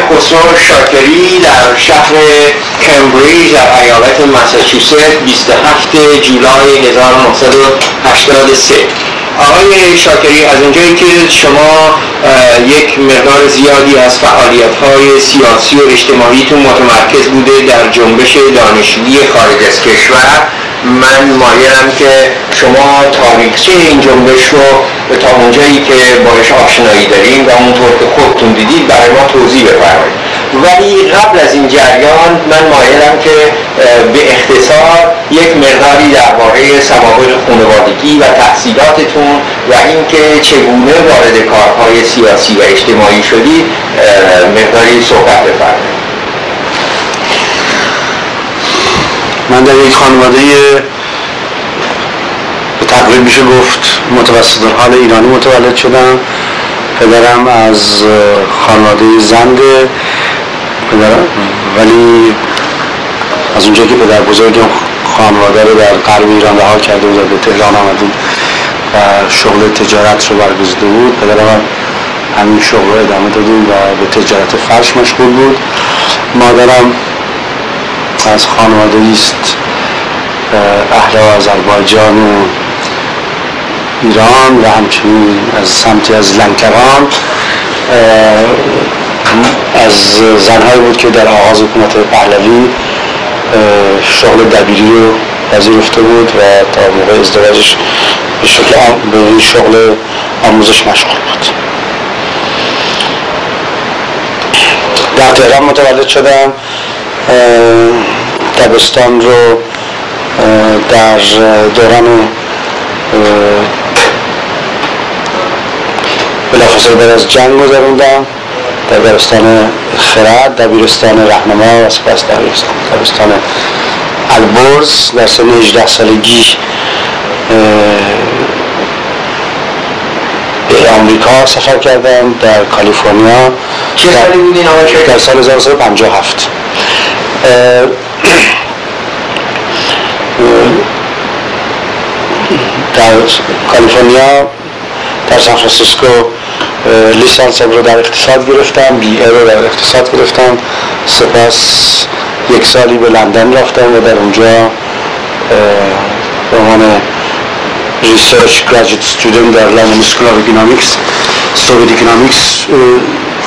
خسرو شاکری در شهر کمبریج در ایالت مساچوست 27 جولای 1983 آقای شاکری از اونجایی که شما یک مقدار زیادی از فعالیت های سیاسی و اجتماعیتون متمرکز بوده در جنبش دانشجویی خارج از کشور من مایلم که شما تاریخچه این جنبش رو تا اونجایی که باش آشنایی داریم و اونطور که خودتون دیدید برای ما توضیح بفرمایید. ولی قبل از این جریان من مایلم که به اختصار یک مقداری درباره سوابق خانوادگی و تحصیلاتتون و اینکه چگونه وارد کارهای سیاسی و اجتماعی شدید مقداری صحبت بفرمایید. من در یک خانواده به تقریب میشه گفت متوسط حال ایرانی متولد شدم. پدرم از خانواده زنده. پدرم ولی از اونجا که پدر بزرگم خانواده رو در غرب ایران رها کرده بود به تهران آمدیم و شغل تجارت رو برگزیده بود پدرم هم همین شغل رو ادامه دادیم و به تجارت فرش مشغول بود. مادرم از خانواده است اهل آذربایجان و ایران و همچنین از سمتی از لنکران. از زنهایی بود که در آغاز حکومت پهلوی شغل دبیری رو پذیرفته بود و تا موقع ازدواجش به شکل به این شغل آموزش مشغول بود. در تهران متولد شدم. دبستان رو در دوران بلافاصله بعد از جنگ گذروندم. در دبستان خرد دبیرستان رهنما و سپس دبستان البرز در سن 18 سالگی به آمریکا سفر کردم در کالیفرنیا چه سالی بودین در سال 1957 در کالیفرنیا در سان فرانسیسکو لیسانس رو در اقتصاد گرفتم بی رو در اقتصاد گرفتم. سپس یک سالی به لندن رفتم و در اونجا به عنوان research graduate student در London School of Economics سوویت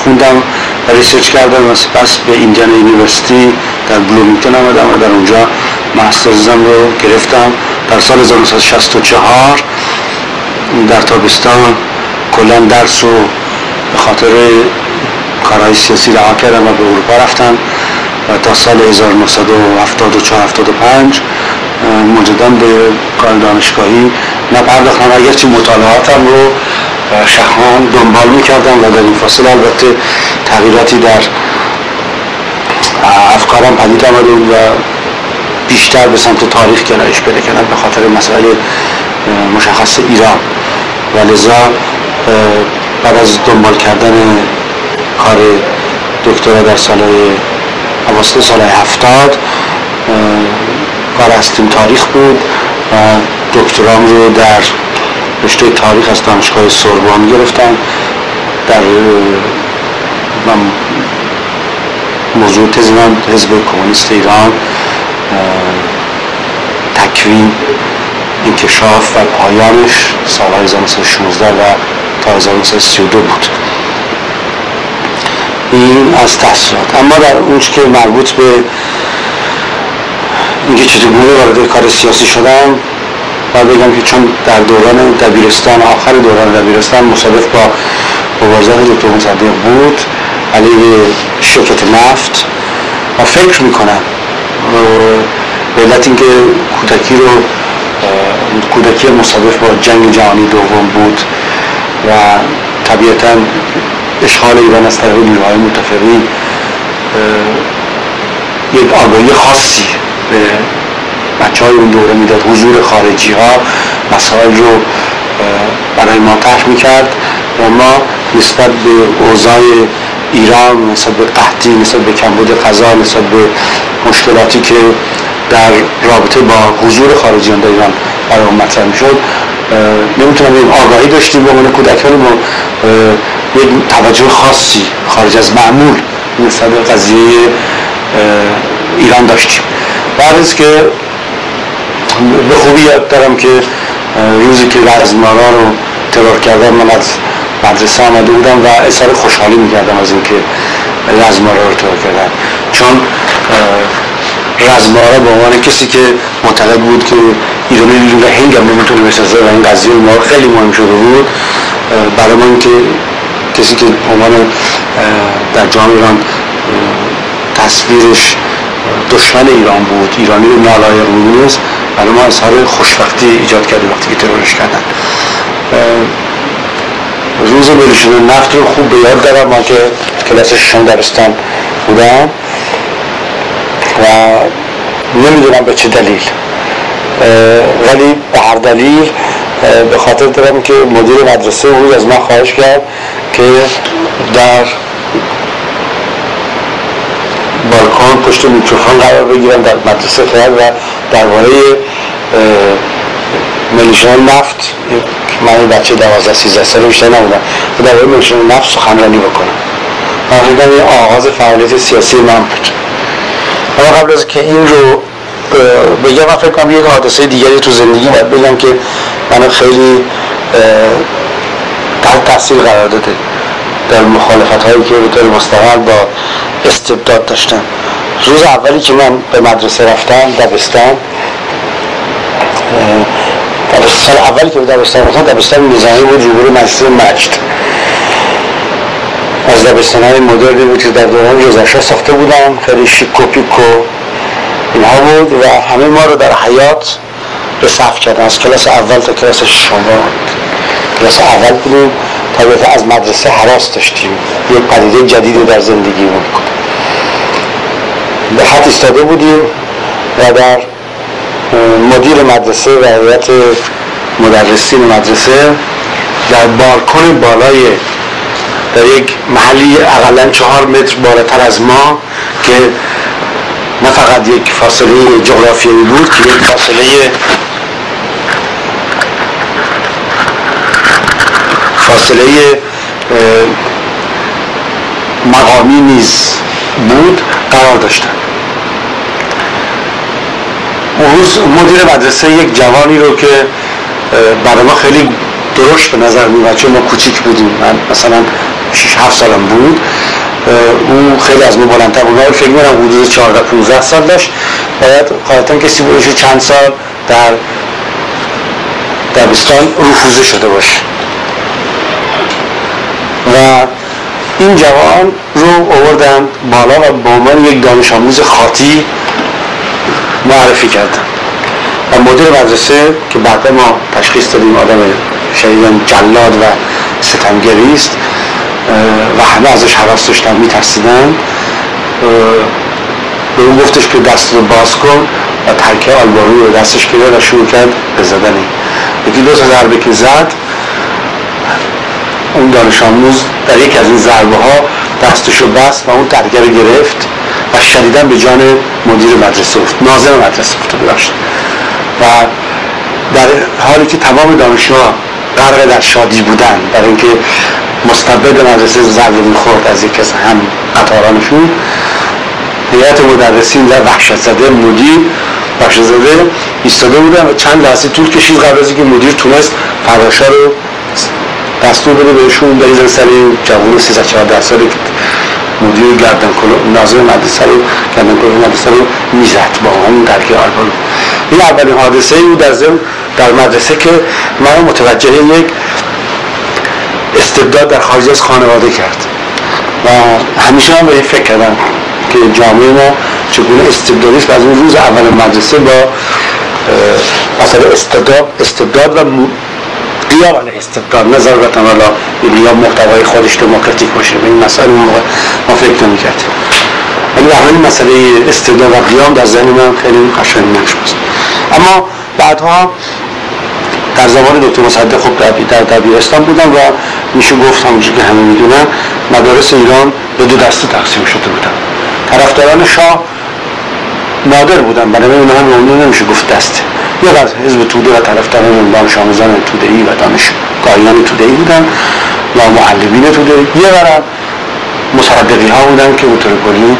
خوندم و research کردم و سپس به Indiana University در بلومینگتون آمدم و در اونجا master's م رو گرفتم. در سال 1964 در تابستان کلا درس رو به خاطر کارهای سیاسی رها کردم و به اروپا رفتم و تا سال 1974 75 مجددا به کار دانشگاهی نپرداختم اگرچه مطالعاتم رو شخصا دنبال می‌کردم و در این فاصله البته تغییراتی در افکارم پدید آمده و بیشتر به سمت تاریخ گرایش پیدا کردم به خاطر مسئله مشخص ایران. و لذا بعد از دنبال کردن کار دکترا در سال اواسط سال هفتاد کار هستیم تاریخ بود و دکترام رو در رشته تاریخ از دانشگاه سوربن گرفتم در موضوع تز حزب کمونیست ایران تکوین انکشاف و پایانش سالهای 1916 و تا 1932 بود. این از تحصیلات اما در اون که مربوط به اینکه چطور وارد کار سیاسی شدم باید بگم که چون در دوران دبیرستان آخر دوران دبیرستان مصادف با مبارزات دکتر مصدق بود علیه شرکت نفت و فکر می‌کنم به علت اینکه کودکی رو کودکی مصادف با جنگ جهانی دوم بود و طبیعتا اشغال ایران از طرف نیروهای متفقین یک آگاهی خاصی به بچه های اون دوره می‌داد. حضور خارجی ها مسائل رو برای ما طرح می‌کرد و ما نسبت به اوضاع ایران نسبت به قحطی نسبت به کمبود غذا نسبت به مشکلاتی که در رابطه با حضور خارجیان در ایران برای مطرح می‌شد نمی‌تونم بگم آگاهی داشتیم به عنوان کودکان ما یک توجه خاصی خارج از معمول نسبت به قضیه ایران داشتیم. بعد که به خوبی یاد دارم که روزی که رزمارا رو ترور کردن من از مدرسه آمده بودم و اظهار خوشحالی می‌کردم از اینکه رزمارا رو ترور کردن. چون رزمارا به عنوان کسی که معتقد بود که ایرانی رو هنگ هم نمی‌تونه بسازه و این قضیه ما خیلی مهم شده بود. برای من که کسی که عنوان در جامعه ایران تصویرش دشمن ایران بود ایرانی رو نالایق می‌دونست برای ما اظهار خوشبختی ایجاد کرده وقتی که ترورش کردن. روز بریشون نفت رو خوب به یاد دارم ما که کلاس ششم دبستان بودم. و نمی‌دونم به چه دلیل. ولی به هر به خاطر دارم که مدیر مدرسه روز از من خواهش کرد که در بالکن پشت میکروفون قرار بگیرم در مدرسه خیال و درباره ملیشن نفت من بچه دوازده سیزده ساله بیشتر نبودم و درباره ملیشن نفت سخنرانی بکنم. این آغاز فعالیت سیاسی من بود. اما قبل از که این رو بگم من فکر کنم یک حادثه دیگری تو زندگی باید بگم که من خیلی تحت تحصیل قرار داده در مخالفت هایی که به طور مستقل با استبداد داشتم. روز اولی که من به مدرسه رفتم دبستان سال اولی که به دبستان رفتم دبستان نظامی بود روبرو مدرسه مجد. از دبستان های مدرنی بود که در دوران جزشا ساخته بودم. خیلی شیک و پیک و اینها بود و همه ما رو در حیات به صف کردن. از کلاس اول تا کلاس شما. کلاس اول بودیم طبیعتا از مدرسه حراس داشتیم. یک پدیده جدیدی در زندگی بود به خط ایستاده بودیم و در مدیر مدرسه و هیئت مدرسین مدرسه در بالکن بالای در یک محلی اقلا چهار متر بالاتر از ما که نه فقط یک فاصله جغرافیایی بود که یک فاصله فاصله مقامی نیز بود قرار داشتن. اون روز مدیر مدرسه یک جوانی رو که برای ما خیلی درشت به نظر میومد چون ما کوچیک بودیم. من مثلا 6 7 سالم بود. اون خیلی از ما بلندتر بود. فکر می‌کنم حدود 14 15 سال داشت. باید قاعدتا کسی بودش چند سال در دبستان رفوزه شده باشه. و این جوان رو آوردن بالا و به عنوان یک دانش آموز خاطی معرفی کردن و مدیر مدرسه که بعد ما تشخیص دادیم آدم شدیدن جلاد و ستمگری است و همه ازش حراس داشتن میترسیدن. به اون گفتش که دست رو باز کن و ترکه آلبانی رو دستش کرد و شروع کرد به زدنی. یکی دو تا ضربه که زد اون دانش آموز در یک از این ضربه ها دستشو بست و اون ترکه رو گرفت و شدیدن به جان مدیر مدرسه افت ناظر مدرسه افت و در حالی که تمام دانشجوها غرق در شادی بودن برای اینکه مستبد مدرسه ضربه می‌خورد از یک از هم قطارانشون. هیئت مدرسین در وحشت زده مدیر وحشت زده ایستاده بودن چند لحظه طول کشید قبل از اینکه مدیر تونست فراشا رو دستور بده بهشون. بریزن سر جوان 13 14 ساله مدیر گردن ناظر مدرسه رو گردن مدرسه رو می‌زد با اون درگی آلبانو این اولین حادثه ای بود در در مدرسه که من متوجه یک استبداد در خارج از خانواده کرد. و همیشه من به این فکر کردم که جامعه ما چگونه استبدادی است. از اون روز اول مدرسه با مثلا استبداد استبداد و قیام علیه استبداد. نظر و حالا یا محتوای خودش دموکراتیک باشه. به این مسئله موقع ما فکر نمی کردیم ولی همین مسئله استبداد و قیام در ذهن من خیلی قشنگ نقش اما بعدها در زمان دکتر مصدق خب در دبیرستان بودم و میشه گفت همونجور که همه می‌دونن مدارس ایران به دو دسته تقسیم شده بودن. طرفداران شاه نادر بودن برای اونها هم نمیشه گفت دسته یا از حزب توده و طرفداران دانش آموزان توده ای و دانشگاهیان توده ای بودن یا معلمین توده ای یه برم مصدقی ها بودن که به طور کلی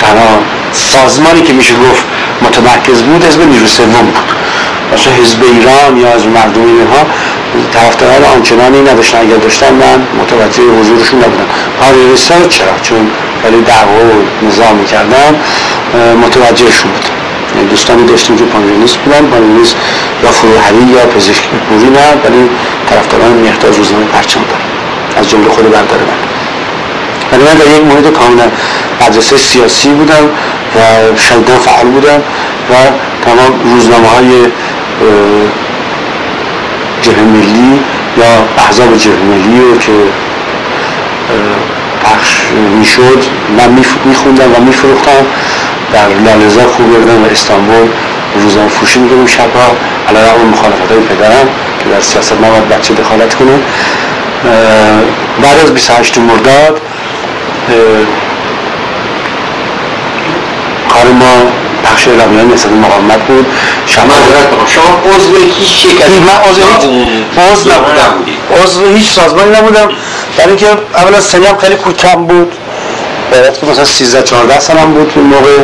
تنها سازمانی که میشه گفت متمرکز بود حزب نیرو سوم بود. مثلا حزب ایران یا از مردم اینها طرفداران آنچنانی نداشتن. اگر داشتن من متوجه حضورشون نبودم. پاریریسا چرا؟ چون ولی دعوا و نظام می‌کردن متوجهشون بود. یعنی دوستانی داشتیم که پانویلیست بودن پانویلیست یا فروحری یا پزشک نه ولی طرفداران مهداد روزنامه پرچم دارن. از جمله خود بردار من ولی من در یک محیط کاملا مدرسه سیاسی بودم و شدیدا فعال بودم و تمام روزنامه های جبه ملی یا احزاب جبه ملی رو که پخش می‌شد من میخوندم و میفروختم در لالزار خوب بودم و استانبول روزنامه فروشی میگم شبها. علا رقم مخالفت های پدرم که در سیاست نباید بچه دخالت کنه. بعد از 28 مرداد کار ما بخش اعلامیه نسبت مقاومت بود. شما شما عضو هیچ شرکتی من عضو هیچ عضو نبودم. عضو هیچ سازمانی نبودم. برای اینکه اولا سنی هم خیلی کم بود. باید که مثلا 13 14 سالم بود اون موقع.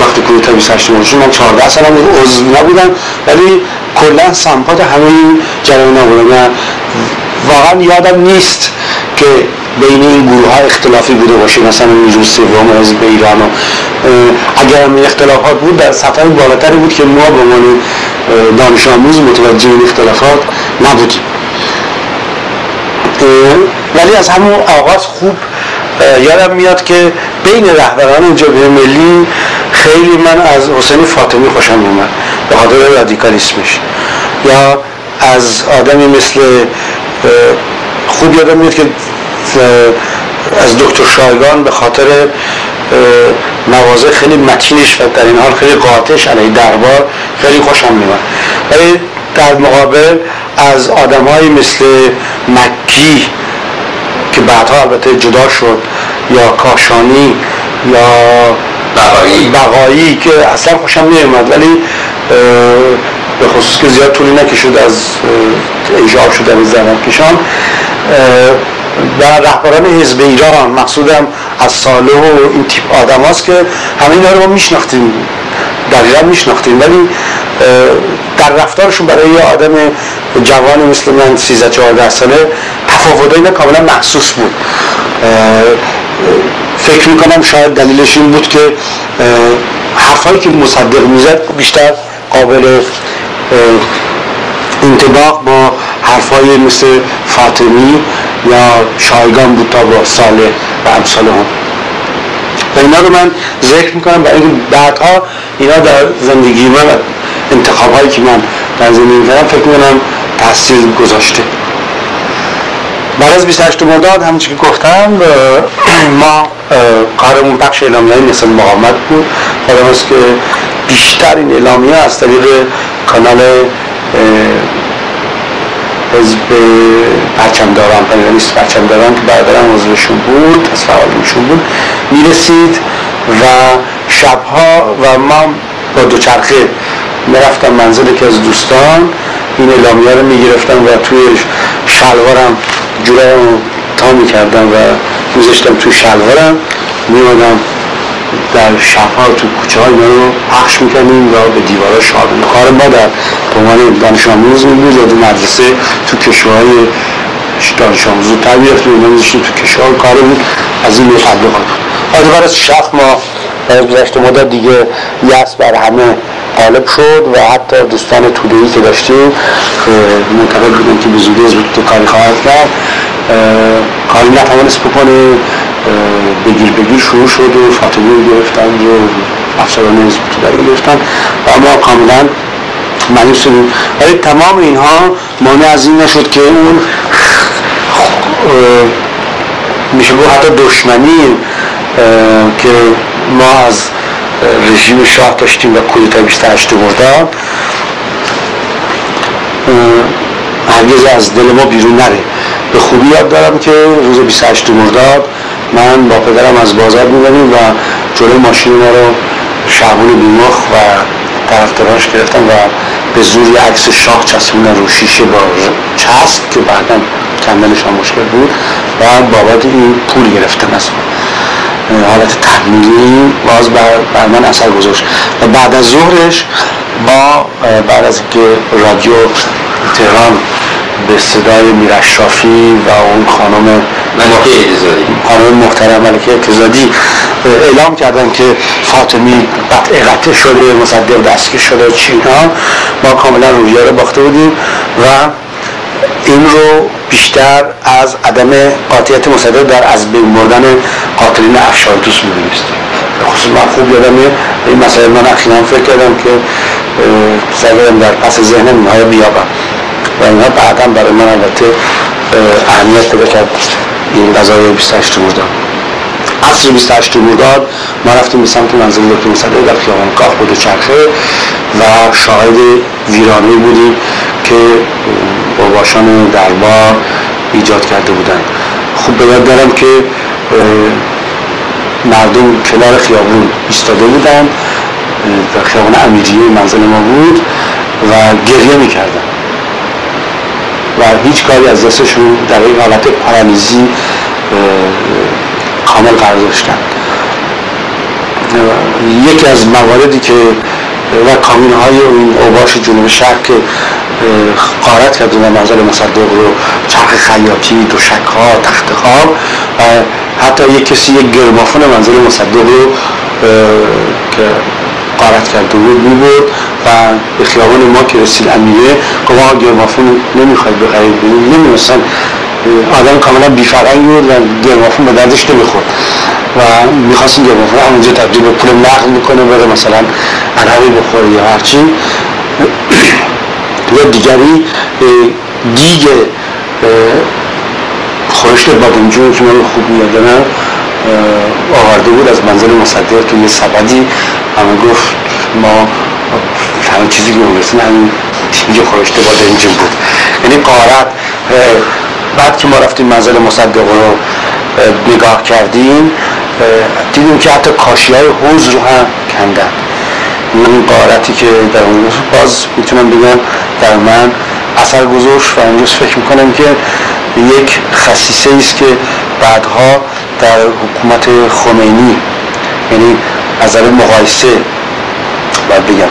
وقتی کودتا 28 مرداد من 14 سالم بود. عضو نبودم. ولی کلا سمپات همه این جریان نبودم واقعا یادم نیست که بین این گروه ها اختلافی بوده باشه. مثلا نیرو سوم حزب ایران و اگر هم اختلافات بود در سطح بالاتری بود که ما به عنوان دانش آموز متوجه این اختلافات نبودیم. ولی از همون آغاز خوب یادم میاد که بین رهبران جبهه ملی خیلی من از حسین فاطمی خوشم میومد به خاطر رادیکالیسمش. یا از آدمی مثل خوب یادم میاد که از دکتر شایگان به خاطر نوازه خیلی متینش و در این حال خیلی قاطش علیه دربار خیلی خوشم میومد ولی در مقابل از آدمایی مثل مکی که بعدها البته جدا شد یا کاشانی یا بقایی, بقایی که اصلا خوشم نمیومد ولی به خصوص که زیاد طولی نکشد از ایجاب شده از زمان کشان و رهبران حزب ایران. مقصودم از ساله و این تیپ آدم که همه اینا رو ما میشناختیم. دقیقا میشناختیم. ولی در رفتارشون برای یه آدم جوان مثل من 13 14 ساله تفاوت اینا کاملا محسوس بود. فکر می‌کنم شاید دلیلش این بود که حرفایی که مصدق می‌زد بیشتر قابل انتباق با حرفای مثل فاطمی یا شایگان بود تا با ساله و امثال هم و اینا رو من ذکر می‌کنم برای اینکه بعدها اینا در زندگی من انتخاب هایی که من در زندگی کردم فکر می‌کنم تاثیر گذاشته. بعد از 28 مرداد همونچه که گفتم ما کارمون بخش اعلامیه مثل مقاومت بود. خودم که بیشتر این اعلامیه از طریق کانال حزب پرچمداران پنجانیست پرچمداران که برادرم عضوشون بود از فعالینشون بود. می‌رسید و شبها و ما با دوچرخه می‌رفتم منزل که از دوستان این اعلامیه رو می‌گرفتم و توی شلوارم جورم تا می‌کردم و میذاشتم توی شلوارم. میمادم در شبها تو کوچه های رو پخش می‌کنیم و به دیوارا شاد کار ما در دانش آموز بود و مدرسه تو کشورهای دانش آموز رو تو کشور کار بود از این تبلیغات بود از شخص ما در گذشته مدت دیگه یس بر همه غالب شد و حتی دوستان تودهی که داشتیم که معتقد بودن که به زودی از تو کاری خواهد کرد کاری نتوانست بکنه. بگیر بگیر شروع شد و فاطمه رو گرفتن و افسران حزب تو گرفتن. و ما کاملا معنیس شدیم ولی تمام اینها مانع از این نشد که اون میشه گفت حتی دشمنی که ما از رژیم شاه داشتیم و کودتا 28 مرداد هرگز از دل ما بیرون نره. به خوبی یاد دارم که روز 28 مرداد من با پدرم از بازار می‌بریم و جلوی ماشین ما رو شعبون بیمخ و طرفداراش گرفتم و به زور عکس شاه چسبوندن رو شیشه با چسب که بعدا کندنشان مشکل بود و بابت این پول گرفتن از حالت تحمیلی باز بر, بر من اثر گذاشت. و بعد از ظهرش با بعد از که رادیو تهران به صدای میرشرافی و اون خانم ملکه اعتزادی خانم محترم ملکه اعتزادی اعلام کردن که فاطمی قطع قطع شده مصدق دستگیر شده چینا ما کاملا رویه رو باخته بودیم و این رو بیشتر از عدم قاطعیت مصدق در از بین بردن قاتلین افشار دوست می‌دونستیم خصوص من خوب یادمه این مسئله من اخیرا فکر کردم که سگرم در پس ذهنم اینها بیابم. و اینها بعدا برای من البته اهمیت پیدا کرد این قضای 28 مرداد. عصر 28 مرداد ما رفتیم به سمت منزل دکتر مصدق در خیابان کاخ بود چرخه و شاهد ویرانه بودیم که باباشان دربار ایجاد کرده بودن خوب به دارم که مردم کنار خیابون ایستاده بودن در خیابان امیریه منزل ما بود و گریه می‌کردن و هیچ کاری از دستشون در این حالت پارانیزی کامل قرار داشتن. یکی از مواردی که و کامین های این اوباش جنوب شرق که قارت کرده در منظر مصدق رو چرخ خیاطی دوشک ها تخت خواب و حتی یک کسی یک گرمافون منظر مصدق رو که قارت کرده بود می بود و به خیابان ما که رسید امیره گفت آقا گرمافون نمی‌خواید بخرید نمی‌دونستن آدم کاملا بیفرنگ بود و گرمافون به دردش نمی‌خورد. و می‌خواستیم گرمافون همونجا تبدیل به پول نقل می‌کنه بره مثلا علوی بخوره یا هرچی یا دیگری دیگ خورشت بادمجون که من خوب میادنم آورده بود از منزل مصدق توی یه سبدی. همه گفت ما همه چیزی که می‌رسیم همین دیگه خورشت بادمجون بود. یعنی قارت بعد که ما رفتیم منزل مصدق رو نگاه کردیم دیدیم که حتی کاشی های حوز رو هم کندن. این قارتی که در اون باز می‌تونم بگم در من اثر گذاشت و امروز فکر می‌کنم که یک خصیصه است که بعدها در حکومت خمینی یعنی از مقایسه باید بگم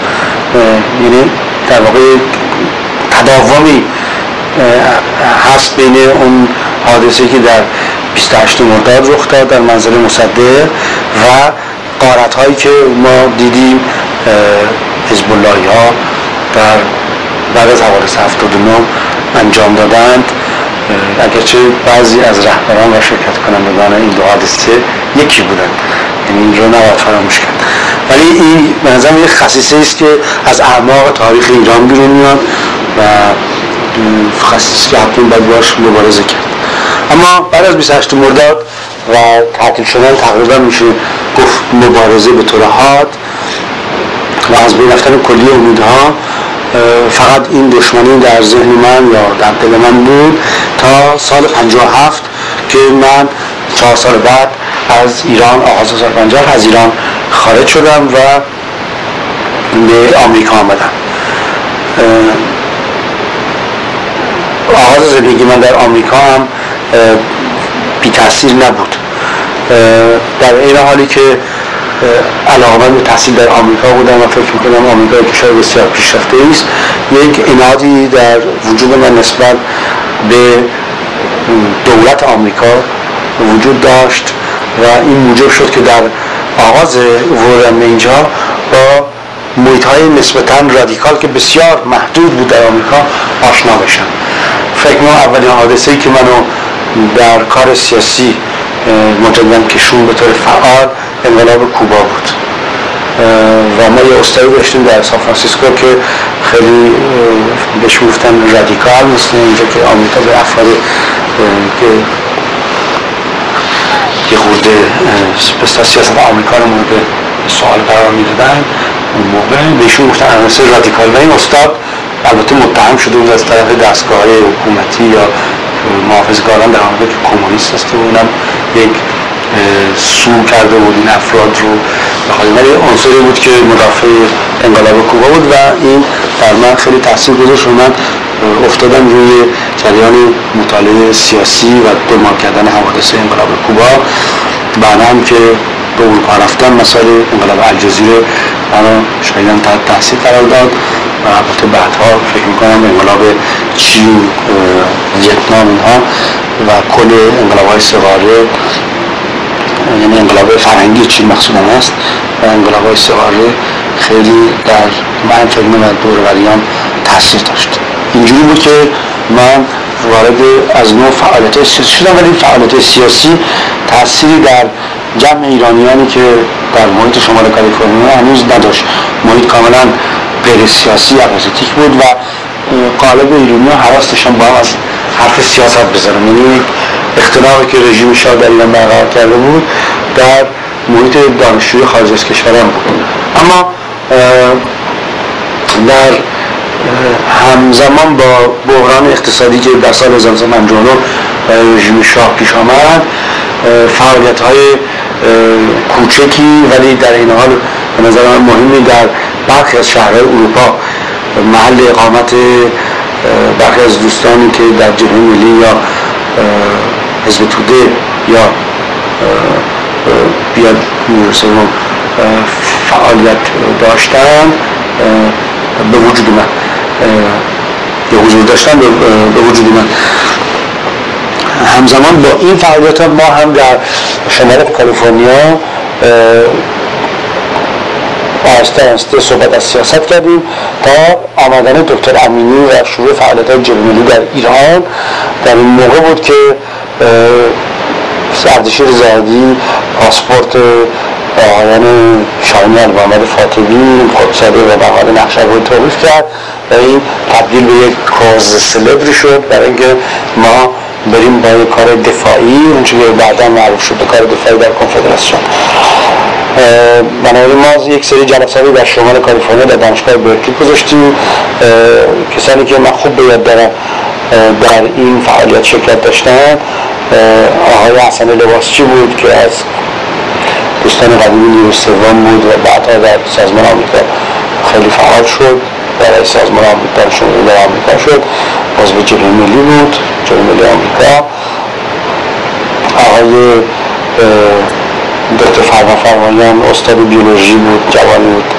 یعنی در واقع تداومی هست بین اون حادثه که در 28 مرداد رخ داد در منزل مصدق و قارت هایی که ما دیدیم حزب ها در بعد از حوادث 79 انجام دادند. اگرچه بعضی از رهبران و شرکت کنندگان این دو حادثه یکی بودن. یعنی این رو نباید فراموش کرد. ولی این به نظرم یک خصیصه است که از اعماق تاریخ ایران بیرون میاد و خصیصه که حتما باید باش مبارزه کرد. اما بعد از 28 مرداد و تعطیل شدن تقریبا میشه گفت مبارزه به طور حاد و از بین رفتن کلی امیدها فقط این دشمنی در ذهن من یا در دل من بود تا سال 57 که من چهار سال بعد از ایران آغاز سال 50 از ایران خارج شدم و به آمریکا آمدم. آغاز زندگی من در آمریکا هم بی تاثیر نبود. در این حالی که علاقه به تحصیل در آمریکا بودم و فکر می‌کنم آمریکا کشور بسیار پیشرفته است یک انادی در وجود من نسبت به دولت آمریکا وجود داشت و این موجب شد که در آغاز ورودم اینجا با محیط های نسبتا رادیکال که بسیار محدود بود در آمریکا آشنا بشم. فکر کنم اولین حادثه ای که منو در کار سیاسی مجددا کشوند به طور فعال انقلاب کوبا بود. و ما یه استایی داشتیم در سان فرانسیسکو که خیلی بهش گفتن رادیکال مثل اینجا که آمریکا به افراد که یه خورده بستا سیاست آمریکا رو مورد سوال قرار می‌دادن اون موقع بهشون گفتن عناصر رادیکال و این استاد البته متهم شده بود از طرف دستگاه حکومتی یا محافظگاران در آمریکا که کمونیست هست و اونم یک سو کرده بود این افراد رو بخواهی ولی عنصری بود که مدافع انقلاب کوبا بود و این در من خیلی تاثیر گذاشت و من افتادن روی جریان مطالعه سیاسی و دلما کردن حوادث انقلاب کوبا. بعد هم که به اروپا رفتن مسائل انقلاب الجزیره منو شایدن تحت تحصیل قرار داد و البته بعدها فکر می‌کنم انقلاب چین ویتنام اینها و کل انقلاب های سواره یعنی انقلاب فرهنگی چین مقصودم است و انقلاب سواره خیلی در من فکر و دوروریان تاثیر داشت. اینجوری بود که من وارد از نوع فعالیت سیاسی شدم ولی فعالیت سیاسی تأثیری در جمع ایرانیانی که در محیط شمال کالیفرنیا هنوز نداشت. محیط کاملا غیر سیاسی اپوزیتیک بود و قالب ایرانی حواستشان با از حرف سیاست بزنم یعنی اختلافی که رژیم شاه در ایران برقرار کرده بود در محیط دانشجوی خارج از کشورم بود. اما در همزمان با بحران اقتصادی که در سال 1959 رژیم شاه پیش آمد فعالیت های کوچکی ولی در این حال به نظر من مهمی در برخی از شهرهای اروپا محل اقامت برخی از دوستانی که در جبهه ملی یا حزب توده یا بیاد فعالیت داشتن به وجود من یا حضور داشتن به وجود من. همزمان با این فعالیت ما هم در شمال کالیفرنیا آسته آسته صحبت از سیاست کردیم تا آمدن دکتر امینی و شروع فعالیت های در ایران. در این موقع بود که اردشیر زادی پاسپورت آقایان شاهینی محمد فاطمی خودساده و بهار نقشه رو توریف کرد و این تبدیل به یک کاز سلبری شد برای اینکه ما بریم با یک کار دفاعی اونچه که بعدا معروف شد به کار دفاعی در کنفدراسیون. بنابراین ما یک سری جلساتی در شمال کالیفرنیا در دانشگاه برکلی گذاشتیم. کسانی که من خوب به یاد دارم در این فعالیت شرکت داشتن آقای حسن لباسچی بود که از دوستان قدیمی نیرو سوم بود و بعدها در سازمان آمریکا خیلی فعال شد. برای سازمان آمریکا در آمریکا شد. عضو جبهه ملی بود جبهه ملی آمریکا. آقای دکتر فرما فرمایان استاد بیولوژی بود جوانی بود.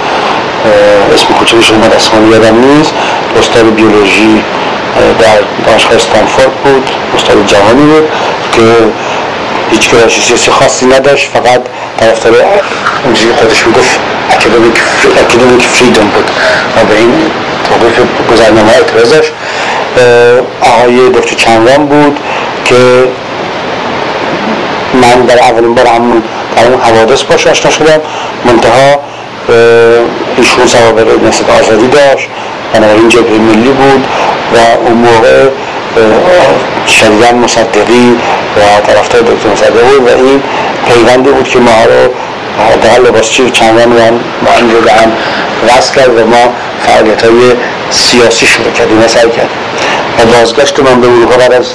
اسم کوچکش اومد اسمان یادم نیست. استاد بیولوژی در دانشگاه استنفورد بود استاد جوانی بود که هیچ کلاش سیاسی خاصی نداشت فقط طرفدار اونجوری خودش می‌گفت اکادمیک فریدم بود و به این توقیف گذرنامه اعتراض داشت. آقای دکتر چنگان بود که من در اولین بار همون در اون حوادث باش آشنا شدم. منتها ایشون سوابق نسل آزادی داشت. بنابراین جبهه ملی بود. و اون موقع شدیدن مصدقی و طرفتای دکتر مصدقی و این پیوندی بود که ما رو در لباسچی چندان و ما این رو به هم وصل کرد و ما فعالیت های سیاسی شروع کردیم و سعی کردیم. و بازگشت من به اروپا بعد از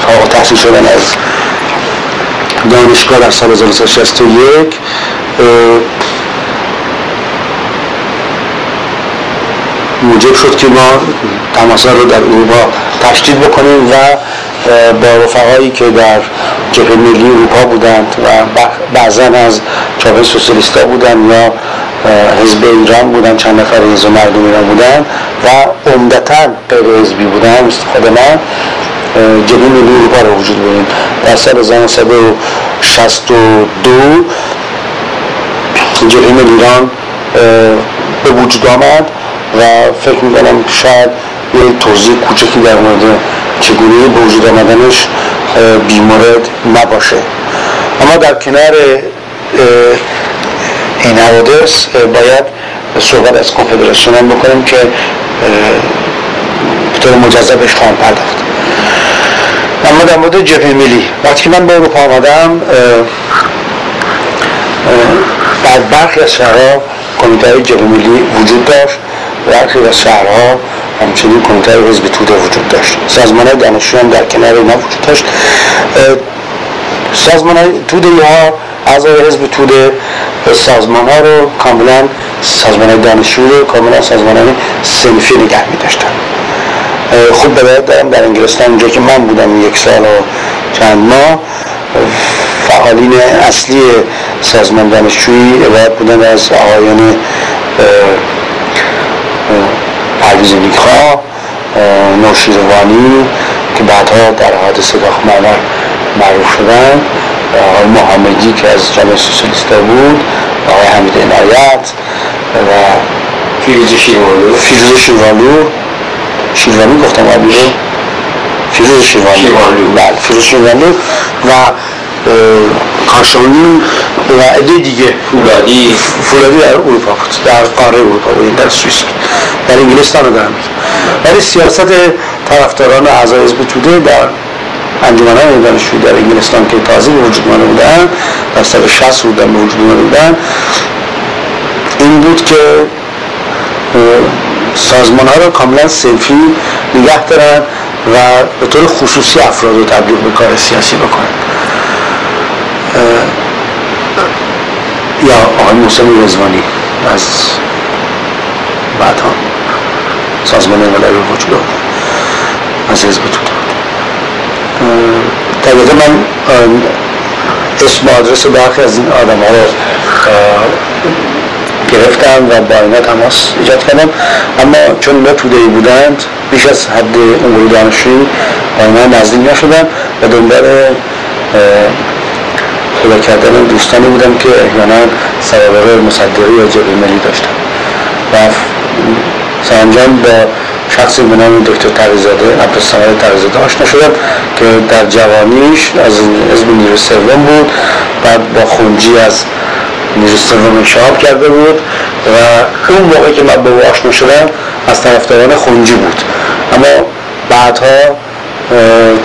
فاق تحصیل شدن از دانشگاه در سال 1961 موجب شد که ما تماسا رو در اروپا تشدید بکنیم و با رفقایی که در جبهه ملی اروپا بودند و بعضا از جبهه سوسیالیستا بودند یا حزب ایران بودن چند نفر حزب مردم ایران بودن و عمدتا غیر حزبی بودن خود من جبهه ملی اروپا رو وجود بودیم در سال 1962 جبهه ملی ایران به وجود آمد. و فکر می‌کنم شاید یه توضیح کوچکی در مورد چگونه به وجود آمدنش بیمورد نباشه. اما در کنار این حوادث باید صحبت از کنفدراسیون هم بکنیم که به طور مجذبش خواهم پرداخت. اما در مورد جبهه ملی وقتی من به اروپا آمدم در برخی از شهرها کمیته های ملی وجود داشت. برخی از شهرها همچنین کمیته حزب توده وجود داشت. سازمان های دانشجو هم در کنار اینا وجود داشت. سازمان های توده ها اعضای حزب توده سازمان ها رو کاملا سازمان دانشجو رو کاملا سازمان سنفی نگه می داشتن. خوب به دارم در انگلستان اونجا که من بودم یک سال و چند ماه فعالین اصلی سازمان دانشجویی عبارت بودن از آقایان پرویز نیکخواه نوشیروانی که بعدها در حادثه داخل معروف شدن. آقای محمدی که از جامعه سوسیالیست بود آقای حمید عنایت و فیروز شیروالو فیروز شیروالو شیروالو گفتم آبی رو فیروز شیروالو بله فیروز شیروالو و کاشانی و عده دیگه. فولادی. فولادی در اروپا بود در قاره اروپا بود در سوئیس در انگلستان رو دارم ولی سیاست طرفداران اعضای حزب توده در انجمن های دانشجویی در انگلستان که تازه به وجود مانده بودن در سال 60 بودن به وجود مانده بودن. این بود که سازمان ها رو کاملا سنفی نگه دارن و به طور خصوصی افراد رو تبدیل به کار سیاسی بکنن. یا آقای موسیم رزوانی از بعدها سازمان انقلابی وجود از حزب توده. طبیعتا من اسم آدرس برخی از این آدم ها رو گرفتم و با اینا تماس ایجاد کردم. اما چون اینا ای بودند بیش از حد امور دانشجویی با اینا نزدیک نشدم و دنبال پیدا کردن دوستانی بودم که احیانا سوابق مصدقی یا جبه ملی داشتم و سرانجام با شخصی به نام دکتر تقیزاده عبدالسمد تقیزاده آشنا شدم که در جوانیش از حزب نیرو سوم بود بعد با خونجی از نیرو سوم انشاب کرده بود و اون موقع که من با او آشنا شدم از طرفداران خونجی بود. اما بعدها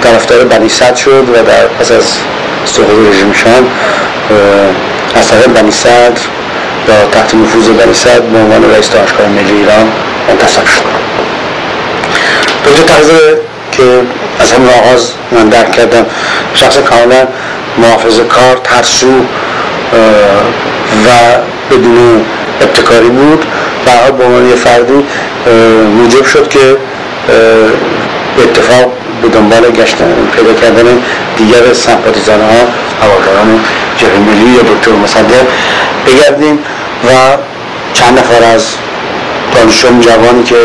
طرفدار بنی شد و در پس از سقوط رژیمشان از طرف بنی صدر یا تحت نفوذ بنی صدر به عنوان رئیس دانشگاه ملی ایران منتصب شد. دکتر تغذیه که از همین آغاز من درک کردم شخص کاملا محافظ کار ترسو و بدون ابتکاری بود. و به عنوان یه فردی موجب شد که اتفاق به دنبال گشتن پیدا کردن دیگر سمپاتیزان ها هواداران جبهه ملی یا دکتر مصدق بگردیم و چند نفر از دانشجویان جوانی که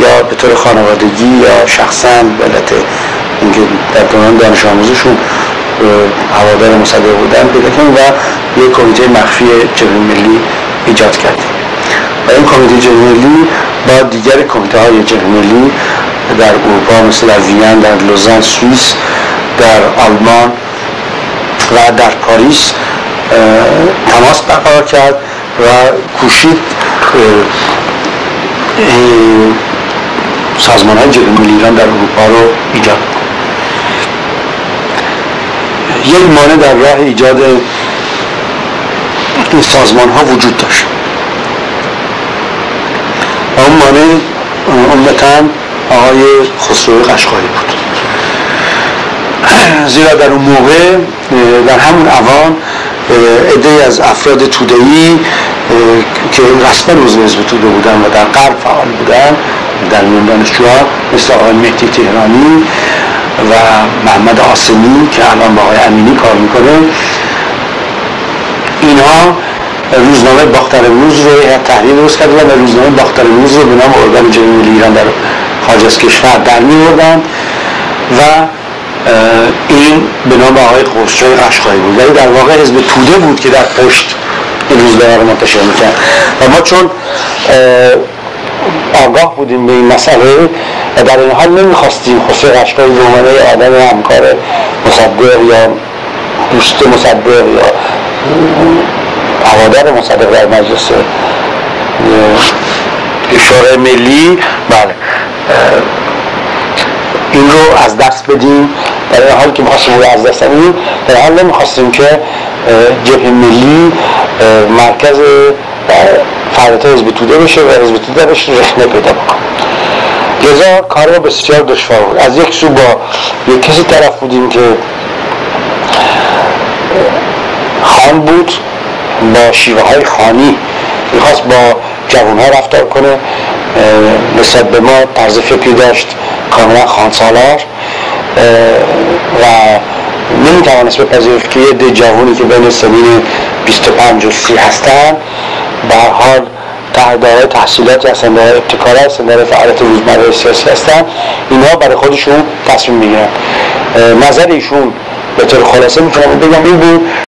یا به طور خانوادگی یا شخصا علت اینکه در دوران دانش آموزشون هوادار مصدق بودن پیدا کنیم و یک کمیته مخفی جبهه ملی ایجاد کردیم. و این کمیته جبهه ملی با دیگر کمیته های جبهه ملی در اروپا مثل در وین در لوزان سوئیس در آلمان و در پاریس تماس برقرار کرد و کوشید سازمان های جبهه ایران در اروپا رو ایجاد یک مانع در راه ایجاد این سازمان ها وجود داشت. و اون مانع آقای خسرو قشقایی بود. زیرا در اون موقع در همون اوان عده از افراد تودهی که رسما عضو حزب توده بودن و در غرب فعال بودن در میان دانشجوها مثل آقای مهدی تهرانی و محمد آسمی که الان با آقای امینی کار می‌کنه. اینها روزنامه باختر روز رو تحریر درست کرده و روزنامه باختر روز رو به نام ارگان جمهوری ایران در خارج از کشور در و این به نام آقای خسرو قشقایی بود. ولی در واقع حزب توده بود که در پشت این روزنامه رو منتشر می‌کرد. و ما چون آگاه بودیم به این مسئله و در این حال نمی‌خواستیم خسرو قشقایی به عنوان آدم همکار مصدق یا دوست مصدق یا هوادار مصدق در مجلس شورای ملی بله. این رو از دست بدیم در حال که می‌خواستیم رو از دست بدیم در حال نمی‌خواستیم که جبهه ملی مرکز فعالیت حزب توده بشه و حزب توده بشه رخنه پیدا بکنه. لذا کار ما بسیار دشوار بود. از یک سو با یک کسی طرف بودیم که خان بود با شیوه های خانی می‌خواست با جوان ها رفتار کنه. نسبت به ما طرز فکری داشت کاملا خانسالار و نمی‌توانست بپذیرفت که یه جوانی که بین سنین 25 و 30 هستن به حال دارای تحصیلاتی هستن دارای ابتکار هستن دارای فعالیت روزمره سیاسی هستن اینها برای خودشون تصمیم می‌گیرن. نظر ایشون به طور خلاصه می‌تونم بگم این بود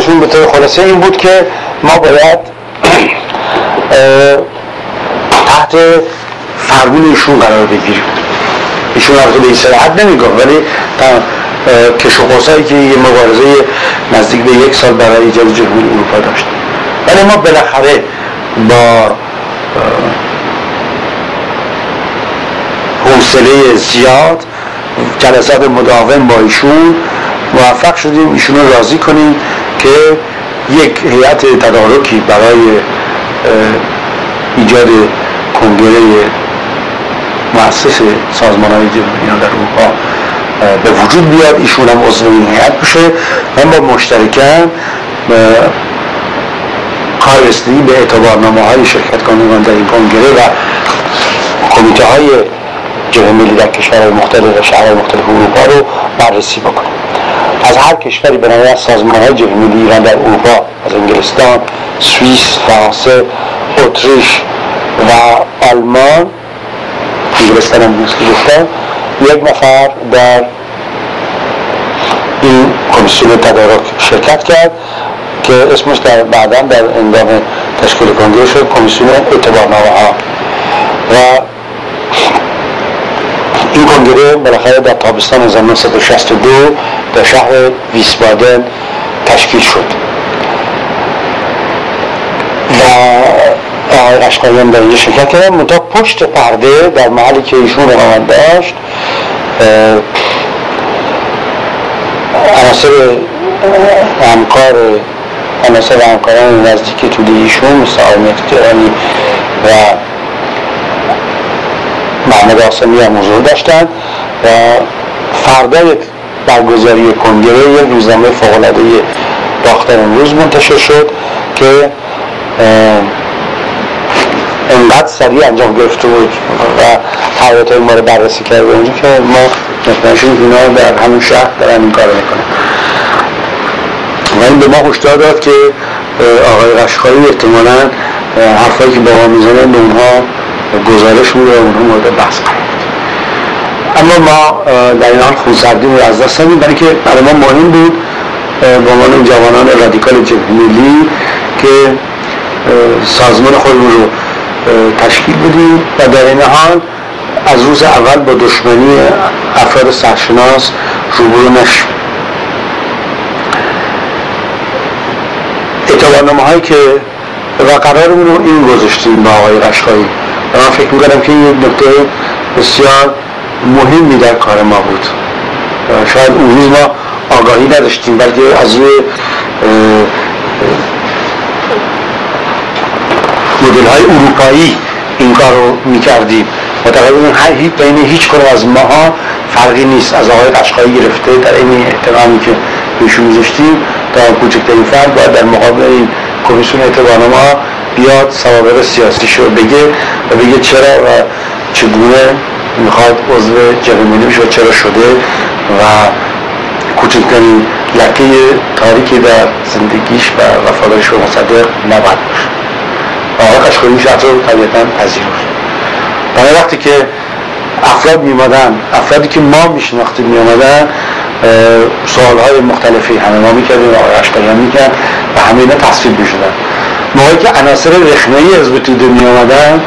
نظرشون به طور خلاصه این بود که ما باید تحت فرمون ایشون قرار بگیریم. ایشون البته به این سرعت نمیگم ولی کش که یه مبارزه نزدیک به یک سال برای ایجاد جمهوری اروپا داشت. ولی ما بالاخره با حوصله زیاد جلسات مداوم با ایشون موفق شدیم. ایشون رو راضی کنیم. که یک هیئت تدارکی برای ایجاد کنگره مؤسس سازمان های جمهوری در اروپا به وجود بیاد. ایشون هم عضو این هیئت بشه هم با مشترکن کار رسیدگی به اعتبارنامه های شرکت کنندگان در این کنگره و کمیته های جبهه ملی در کشورهای مختلف و شهرهای مختلف اروپا رو بررسی بکنیم. از هر کشوری به از سازمان های ملی ایران در اروپا از انگلستان، سوئیس، فرانسه، اتریش و آلمان انگلستان هم گفتم یک نفر در این کمیسیون تدارک شرکت کرد که اسمش در بعدا در اندام تشکیل کنگره شد کمیسیون اعتبارنامه ها و این کنگره بالاخره در تابستان 1962 در شهر ویسبادن تشکیل شد. و آقای قشقایان در اینجا شرکت کردن منتها پشت پرده در محلی که ایشون اقامت داشت عناصر همکار عناصر همکاران نزدیک توده ایشون مثل تهرانی و محمد آسمی هم حضور داشتن و فردای برگزاری کنگره یک روزنامه فوقلاده باختر امروز منتشر شد که انقدر سریع انجام گرفته بود و حیات ما رو بررسی کرده اونجا که ما مطمئن شدیم اینا در همون شهر دارن این کار می‌کنن. و این به ما هشدار داد که آقای قشقایی احتمالا حرفایی که با ما می‌زنه به اونها گزارش میده اونها مورد بحث قرار اما ما در این حال خونسردیم رو از دست ندیم. برای که برای ما مهم بود به عنوان جوانان رادیکال ملی که سازمان خودمون رو تشکیل بدیم و در این حال از روز اول با دشمنی افراد سرشناس روبرو نشیم. اعتبارنامه هایی که و قرارمون رو این گذاشتیم با آقای قشقایی و من فکر می‌کنم که یک نکته بسیار مهمی در کار ما بود. شاید اون روز ما آگاهی نداشتیم بلکه از روی مدل های اروپایی این کار رو می‌کردیم. معتقدیم هر هیچ بین هیچ کنم از ماها فرقی نیست. از آقای قشقایی گرفته در این احترامی که بهشون میذاشتیم تا کوچکترین فرد باید در مقابل این کمیسیون ما بیاد سوابق سیاسی شو بگه و بگه چرا و چگونه می‌خواد عضو جبهه بشه و چرا شده و کوچکترین لکه تاریکی در زندگیش و وفادارش به مصدق نباید باشه. آقای قشقایی رو طبیعتا پذیرفت برای وقتی که افراد میمادن افرادی که ما میشناختیم میامدن سوال های مختلفی همه ما می‌کردیم آقای اشقایان می‌کرد و همه اینا تصویب می‌شدن. موقعی که عناصر رخنه ای از توده می آمدن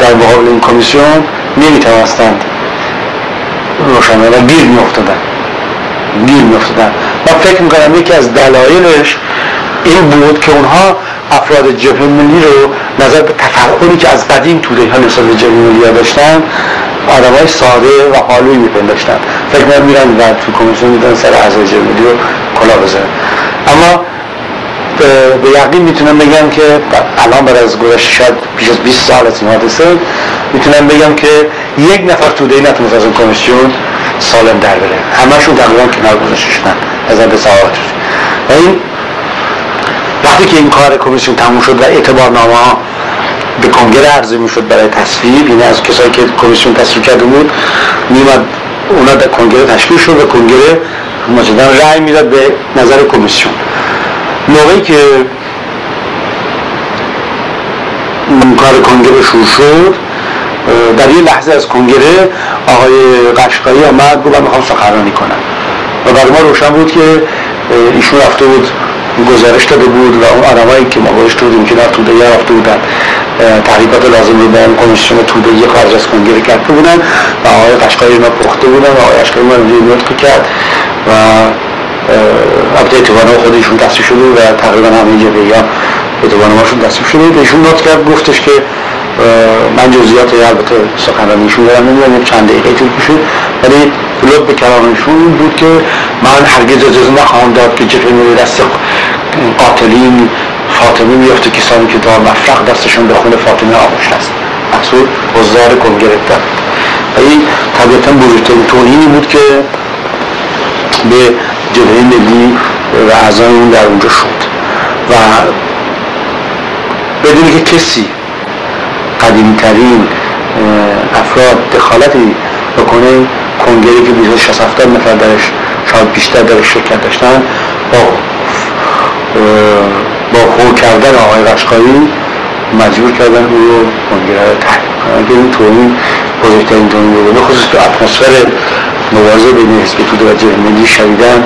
در مقابل این کمیسیون نمی‌توانستند روشن و گیر میافتادن. گیر میافتادن. من فکر می‌کنم یکی از دلایلش این بود که اونها افراد جبهه ملی رو نظر به تفرعونی که از قدیم توده ها نسبت به جبهه ملی داشتن آدم های ساده و حالوی میپنداشتن. فکر من میرن و تو کمیسیون میدن سر اعضای جبهه ملی رو کلا بزن اما به یقین می‌تونم بگم که الان بعد از گذشته شاید پیش از 20 سال از این حادثه می‌تونم بگم که یک نفر توده ای از اون کمیسیون سالم در بره. همشون تقریبا کنار گذاشته شدن از به سواد و این وقتی که این کار کمیسیون تموم شد و اعتبارنامه ها به کنگره عرضه می‌شد برای تصویب یعنی از کسایی که کمیسیون تصویب کرده بود میمد اونا در کنگره تشکیل شد و کنگره مجددا رأی می‌داد به نظر کمیسیون. موقعی که کار کنگره شروع شد در یه لحظه از کنگره آقای قشقایی آمد گفت می‌خوام سخنرانی کنم. و برای ما روشن بود که ایشون رفته بود گزارش داده بود و اون آدمایی که ما گذاشته بودیم که در توده رفته بودن. تحقیقات لازم اون کمیسیون توده خارج از کنگره کرده بودن. و آقای قشقایی ما پخته بودن و آقای قشقایی ما رو کرد. و البته اتوانه خودشون تصویح شده و تقریبا همه جبهه ها اتوانه هاشون تصویح شده ایشون نوت کرد گفتش که من جزئیات البته سخنرانیشون دارم نمی‌دونم چند دقیقه طول کشید. ولی لب به کلامشون بود که من هرگز اجازه نخواهم داد که جبهه ملی دست قاتلین فاطمه میفته کسانی که دار مفرق دستشون به خون فاطمه آغوش هست محصول حضار کن گرفتن. و این طبیعتا بزرگترین توهینی بود که به جبهه ملی و اعضای اون در اونجا شد. و بدون که کسی قدیمترین افراد دخالتی بکنه کنگری که 26 70 نفر درش شاید بیشتر درش شرکت داشتن با با خو کردن آقای قشقایی مجبور کردن او رو کنگره رو تحریم کنن. که این توهین بزرگترین توهین خصوص تو اتمسفر مبارزه بین حزب توده و جبهه شدیدن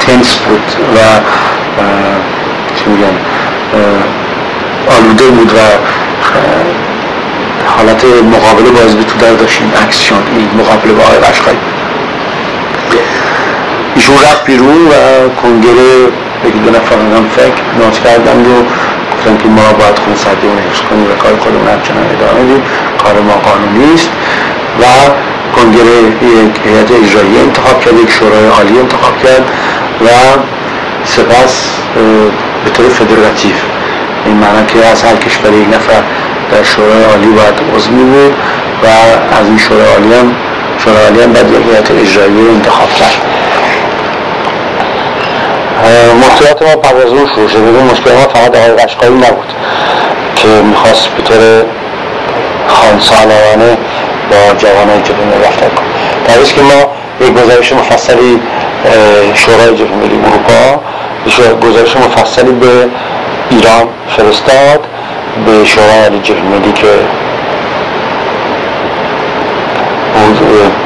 تنس بود و چی میگن آلوده بود و حالت مقابله با حزب توده داشتیم اکسیون این مقابله با آقای قشقایی ایشون رفت بیرون و کنگره یکی دو نفر هم فکر ناز کردند و گفتن که ما باید خون اون حفظ کنیم و کار خودمون همچنان ادامه دیم کار ما قانونی است و کنگره یک هیئت اجرایی انتخاب کرد یک شورای عالی انتخاب کرد و سپس به طور فدراتیو. این معنی که از هر کشور یک نفر در شورای عالی باید عضو بود و از این شورای عالی هم شورای عالی هم باید یک هیئت اجرایی انتخاب کرد. مشکلات ما پس از اون شروع شده بود مشکل ما فقط آقای قشقایی نبود که می‌خواست به طور خانسالانه با جوانای جبهه رفتن کن در که ما یک گزارش مفصلی شورای جبهه ملی اروپا گزارش مفصلی به ایران فرستاد به شورای جبهه ملی که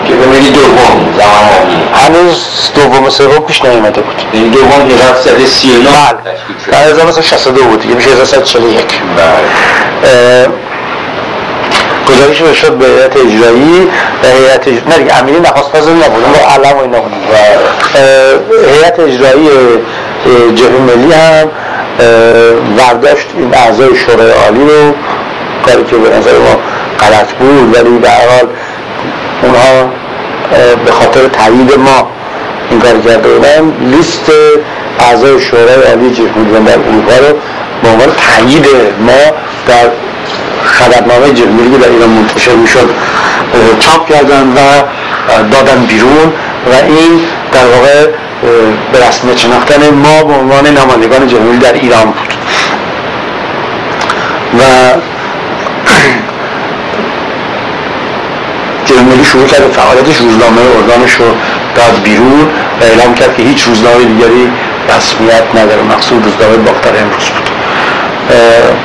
که به دوم زمان هنوز دوم سوم پیش نیامده بود. یعنی دوم 1939 بله. در 1962 بود دیگه میشه 1941 بله. گزارش رو شد به هیئت اجرایی و هیئت نه دیگه امیری نخواست نبود اون علم و اینا بود. هیئت اجرایی جبهه ملی هم ورداشت این اعضای شورای عالی رو کاری که به نظر ما غلط بود ولی به هر حال اونها به خاطر تایید ما این کار کرده بودن. لیست اعضای شورای عالی جمهوری در اروپا رو به عنوان تایید ما در خبرنامه جمهوری در ایران منتشر می‌شد. چاپ کردن و دادن بیرون و این در واقع به رسمیت شناختن ما به عنوان نمایندگان جمهوری در ایران بود. و جمهوری شروع کرد فعالیتش روزنامه ارگانش رو داد بیرون و اعلام کرد که هیچ روزنامه دیگری رسمیت نداره مقصود روزنامه باختر امروز بود.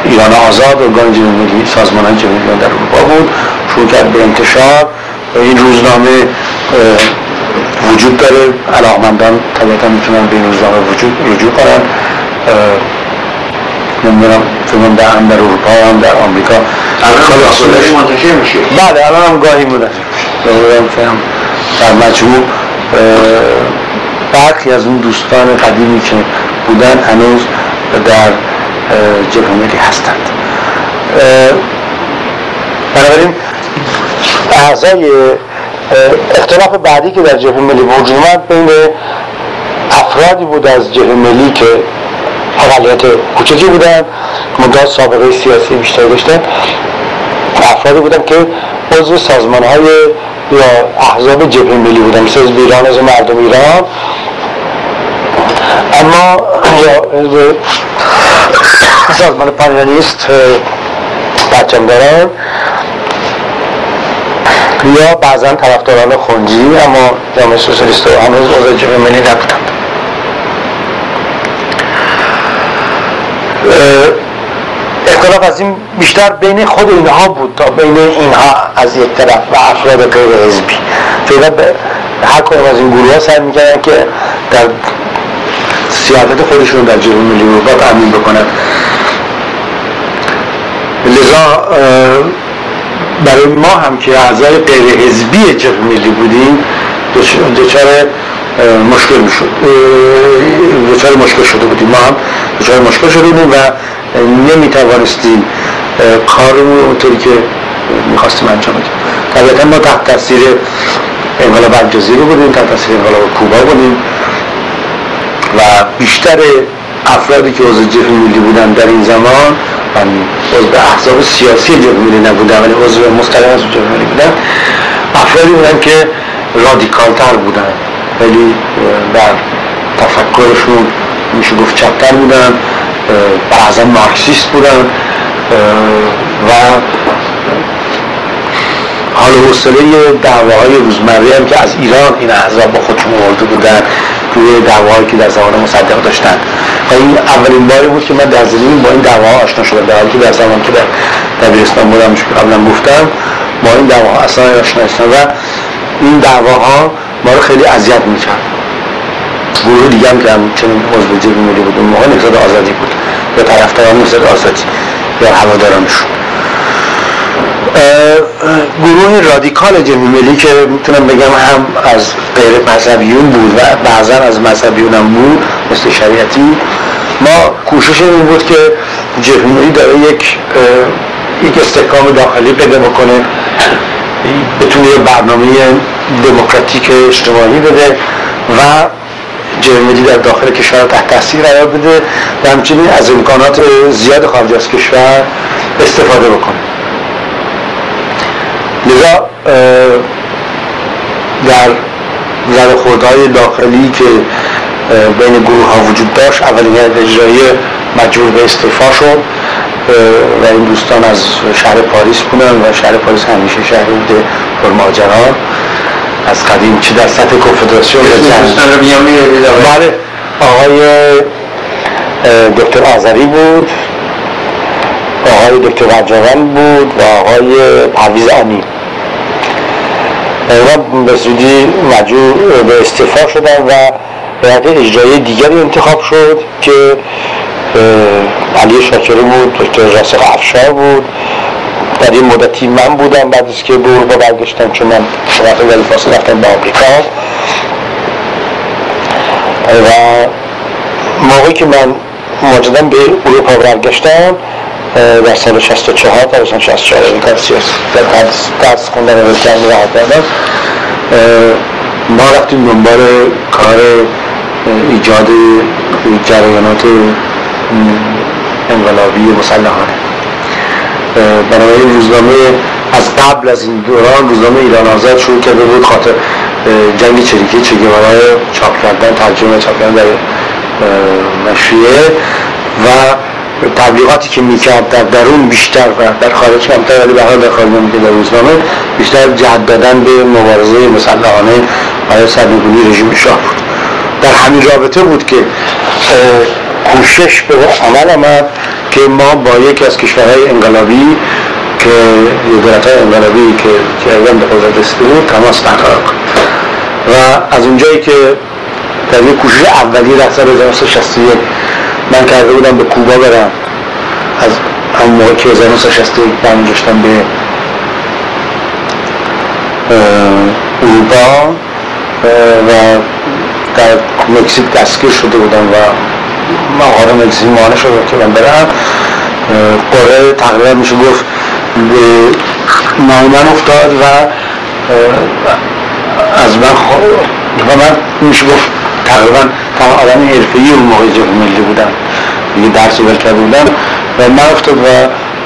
ایران آزاد ارگان جمهوری سازمان جمهوری در اروپا بود شروع کرد به انتشار. این روزنامه وجود داره. علاقمندان طبیعتا می‌تونن به این روزنامه وجود رجوع کنن. نمی‌دونم فیلم در هم در اروپا هم در آمریکا. الان منتشر میشه. بله الان هم گاهی منتشر در مجموع. برخی از اون دوستان قدیمی که بودن هنوز در جبهه هستند. بنابراین اعضای اختلاف بعدی که در جبهه ملی وجود اومد بین افرادی بود از جبهه ملی که اقلیت کوچکی بودن مدت سابقه سیاسی بیشتر داشتن. افرادی بودن که عضو سازمان های یا احزاب جبهه ملی بودن مثل حزب ایران از مردم ایران. اما سازمان پانیانیست دارن. یا بعضا طرفداران خونجی اما جامعه سوسیالیست هنوز عضو جبهه ملی نبودن اختلاف از این بیشتر بین خود اینها بود تا بین اینها از یک طرف و افراد غیر حزبی. فعلا هر کدوم از این گروه ها سعی می‌کردن که در سیاست خودشون در جبهه ملی اروپا تامین بکنن. لذا برای ما هم که اعضای غیر حزبی جبهه ملی بودیم دچار مشکل می‌شد دچار مشکل شده بودیم. ما هم دچار مشکل شده بودیم و نمی‌توانستیم کارمون اونطوری که می‌خواستیم انجام بدیم. طبیعتا ما تحت تاثیر انقلاب الجزیره بودیم تحت تاثیر انقلاب کوبا بودیم و بیشتر افرادی که عضو جبهه ملی بودن در این زمان من عضو احزاب سیاسی ملی نبودن ولی عضو مستقیم از ملی بودن. افرادی بودن که رادیکالتر بودن ولی در تفکرشون میشه گفت چپتر بودن بعضا مارکسیست بودن و حال حوصله دعواهای روزمره هم که از ایران این احزاب با خودشون آورده بودن توی دعواهایی که در زمان مصدق داشتن. و این اولین باری بود که من در زمین با این دعواها آشنا شدم. در حالی که در زمان که در دبیرستان بودم قبلا گفتم با این دعواها اصلا آشنا و این دعواها ما رو خیلی اذیت می‌کرد. گروه دیگه هم که هم چنین عضو جبهه ملی بود اون موقع نهضت آزادی بود. یا طرفداران نهضت آزادی یا هوادارانشون. گروه رادیکال جبهه ملی که می‌تونم بگم هم از غیر مذهبیون بود و بعضا از مذهبیون هم بود مثل شریعتی. ما کوشش این بود که ملی داره یک یک استحکام داخلی پیدا بکنه. بتونه برنامه دموکراتیک اجتماعی بده و جرمدی در داخل کشور تحت تاثیر قرار بده و همچنین از امکانات زیاد خارج از کشور استفاده بکنه. لذا در زر خودهای داخلی که بین گروه ها وجود داشت اولین اجرایی مجبور به استعفا شد و این دوستان از شهر پاریس بودن و شهر پاریس همیشه شهر بوده پرماجران از قدیم چی در سطح کنفدراسیون بله آقای دکتر آذری بود آقای دکتر رجوان بود و آقای پرویز آنی. اینا به زودی مجبور به استعفا شدن و به اجرایی دیگری انتخاب شد که علی شاکری بود دکتر راسق افشار بود. در این مدتی من بودم بعد از که به اروپا برگشتم چون من شرط ولی رفتم به آمریکا. و موقعی که من مجددا به اروپا برگشتم در سال 64 تا سال 64 این کار سیاسی در درس خوندن و کردن راحت کردم ما رفتیم دنبال کار ایجاد جریانات انقلابی مسلحانه. بنابراین روزنامه از قبل از این دوران روزنامه ایران آزاد شروع کرده بود خاطر جنگ چریکی چگوارا چاپ کردن ترجمه چاپ کردن در نشریه و تبلیغاتی که می‌کرد در درون بیشتر و در خارج کمتر ولی به در خارج که در روزنامه بیشتر جهت دادن به مبارزه مسلحانه برای سرنگونی رژیم شاه بود. در همین رابطه بود که کوشش به عمل آمد که ما با یکی از کشورهای انقلابی که دولت های انقلابی که جریان به قدرت بود تماس برقرار کنیم. و از اونجایی که در یک کوشش اولی در سال 1961 من کرده بودم به کوبا برم. از همون موقع که 1961 برمیگشتم به اروپا و در مکزیک دستگیر شده بودم و مقاره مکزیک مانه شده که من برم. قره تقریبا میشه گفت به نایمن افتاد و از من و من میشه گفت تقریبا تمام آدم حرفه‌ای اون موقع جبهه ملی بودم. دیگه درس ول کرده بودم و من افتاد و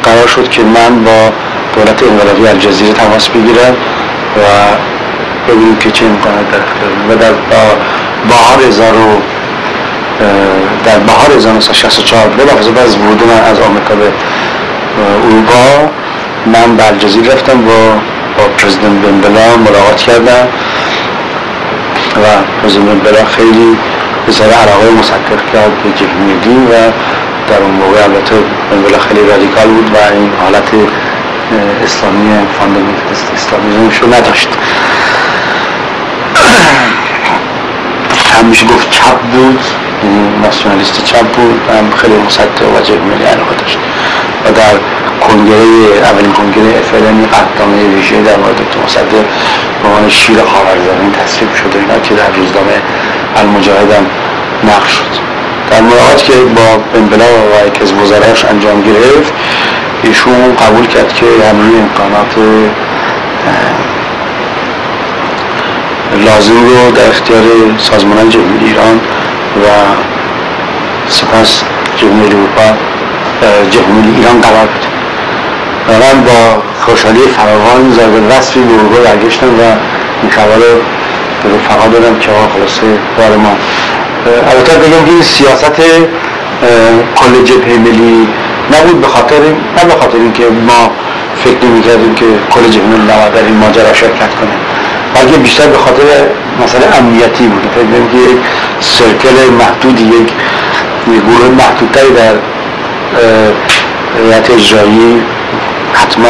قرار شد که من با دولت انقلابی الجزیره تماس بگیرم و ببینیم که چه امکانات در اختیار و در بهار هزار و در بهار 1964 بلافاصله از ورود من از آمریکا به اروپا من به الجزیر رفتم با با پرزیدنت بنبلا ملاقات کردم. و پرزیدنت بنبلا خیلی بسیار علاقه مصدق کرد به جهمیدی و در اون موقع البته بنبلا خیلی رادیکال بود و این حالت اسلامی فاندامنتالیست اسلامی رو نداشت. همیشه گفت چپ بود یعنی ناسیونالیست چپ بود و هم خیلی مصدق و جهمیدی علاقه داشت. و در کنگره اولین کنگره افلانی قطعامه ویژه در مورد دکتر مصدق به عنوان شیر خاورزمین تصویب شده اینا که در روزنامه المجاهد هم نقش شد. در ملاقات که با بنبلا و یکی از انجام گرفت ایشون قبول کرد که همه امکانات لازم رو در اختیار سازمان جمهوری ایران و سپس جمهوری اروپا جمهوری ایران قرار بده. و من با خوشحالی فراوان زرد رسمی به اروپا برگشتم و این خبر به رفقا دادم که آقا خلاصه بار ما. البته بگم که این سیاست کل جبهه ملی نبود به خاطر نه به خاطر اینکه ما فکر نمی کردیم که کل جبهه ملی نباید در این ماجرا شرکت کنه. بلکه بیشتر به خاطر مثلا امنیتی بود. فکر که یک سرکل محدودی یک گروه محدودتری در هیئت اجرایی حتما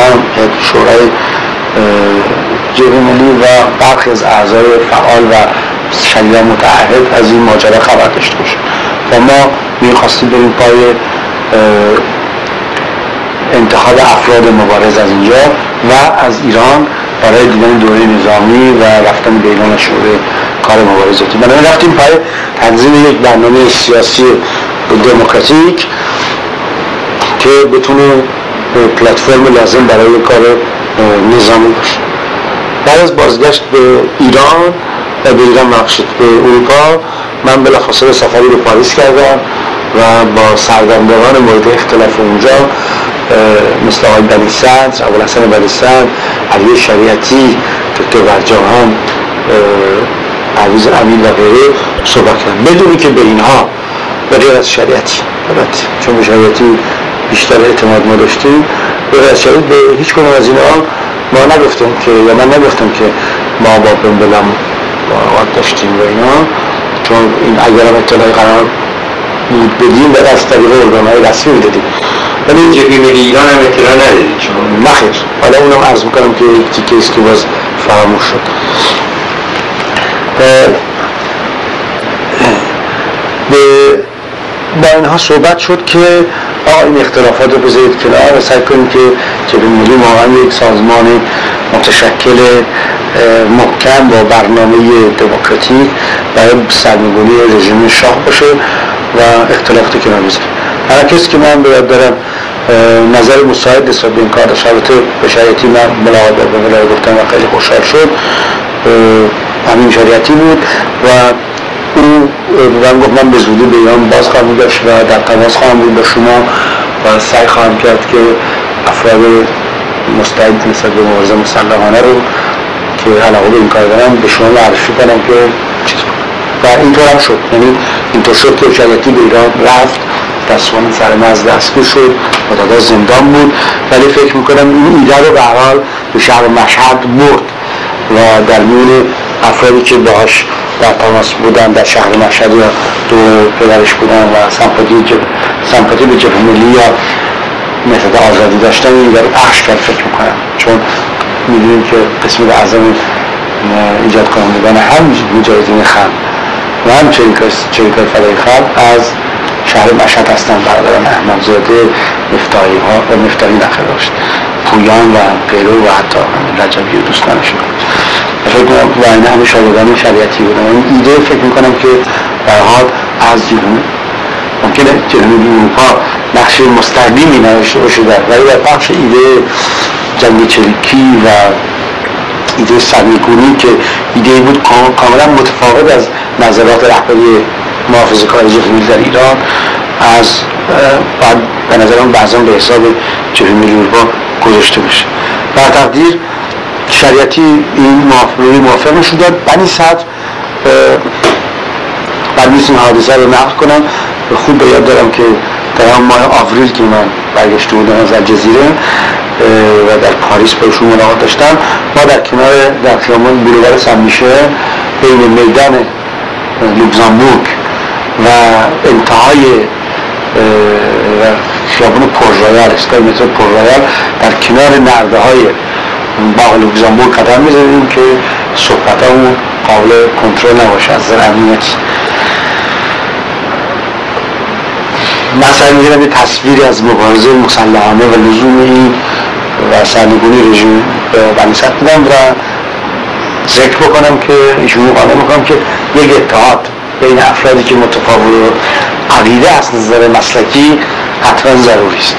شورای ملی و برخی از اعضای فعال و شدیدا متعهد از این ماجرا خبر داشته باشه. و ما می‌خواستیم بریم پای انتخاب افراد مبارز از اینجا و از ایران برای دیدن دوره نظامی و رفتن به اعلان شورای کار مبارزاتی. بنابراین رفتیم پای تنظیم یک برنامه سیاسی دموکراتیک که بتونه پلتفرم لازم برای کار نظامی باشه. بعد از بازگشت به ایران و به ایران مقصود به اروپا من بلافاصله سفری به پاریس کردم و با سردمداران مورد اختلاف اونجا مثل آقای بنی صدر ابوالحسن بنی صدر علی شریعتی دکتر برجاهان عویز امین و غیره صحبت کردم. بدونی که به اینها به از شریعتی چون به شریعتی بیشتر اعتماد ما داشتیم. به شریعت به هیچ کنم از اینها ما نگفتم که یا من نگفتم که ما با بنبلم ملاقات داشتیم و اینا. چون این اگرم اطلاعی قرار بود بدیم و از طریق ارگانهای رسمی دادیم. ولی این جبهه ملی ایران هم اطلاع چون نخیر حالا اونم عرض می‌کنم که یک تیکه است که باز فراموش شد. به با اینها صحبت شد که آقا این اختلافات رو بذارید کنار و سعی کنید که جبهه ملی واقعا یک سازمان متشکل محکم با برنامه دموکراتیک برای سرنگونی رژیم شاه باشه و اختلافات کنار بذارید هر کسی که من باید دارم نظر مساعد نسبت به این کار داشت. البته به شریعتی من ملاقات به گفتم و خیلی خوشحال شد. همین شریعتی بود و او من گفت من به زودی به ایران باز خواهم داشت و در تماس خواهم بود با شما و سعی خواهم کرد که افراد مستعد نسبت به مبارزه مسلحانه رو که علاقه به این کار دارم به شما معرفی کنم که چیز و اینطور هم شد. یعنی اینطور شد که شریعتی به ایران رفت دستوان سر از دستگیر شد و دادا زندان بود. ولی فکر می‌کنم این ایده رو به حال به شهر مشهد برد و در میون افرادی که باش در تماس بودن در شهر مشهد یا دو پدرش بودن و سمپاتی, سمپاتی به جبه ملی یا متد آزادی داشتن این رو پخش کرد فکر می‌کنم. چون می‌دونیم که قسمت اعظم ایجاد کنندگان هم مجاهدین خلق و هم چریکای فدای خلق از شهر مشهد هستن برادران احمدزاده مفتاحی ها و مفتاحی نخیر داشت پویان و غیره و حتی رجبی و دوستانشون. فکر کنم و این همه شاگردان شریعتی بودن این ایده فکر می‌کنم که برحال از جهون ممکنه جهون اروپا نقش مستقیمی نداشته باشه ولی در بخش ایده جنگ چریکی و ایده سرنگونی که ایده بود کاملا متفاوت از نظرات رهبری محافظه کار جهومی در ایران از بعد به نظرم بعضا به حساب جهومی اروپا گذاشته بشه بر تقدیر شریعتی این روی موافق نشون داد. بنی صدر بعد نیست این حادثه رو نقل کنم. خوب به یاد دارم که در هم ماه آوریل که من برگشته بودم از الجزیره و در پاریس باشون ملاقات داشتم ما در کنار در خیابان بولوار سمیشه بین میدان لوکزامبورگ و انتهای خیابان پررویال استای مترو پررویال در کنار نرده های باغ لوکزامبورگ قدم می‌زدیم که صحبت همون قابل کنترل نباشه از نظر مثلا می‌گیرم یه تصویری از مبارزه مسلحانه و لزوم این و سرنگونی رژیم به بنیست میدم و ذکر بکنم که ایشون قانع می‌کنم که یک اتحاد بین افرادی که متفاوت عقیده از نظر مسلکی حتما ضروری است.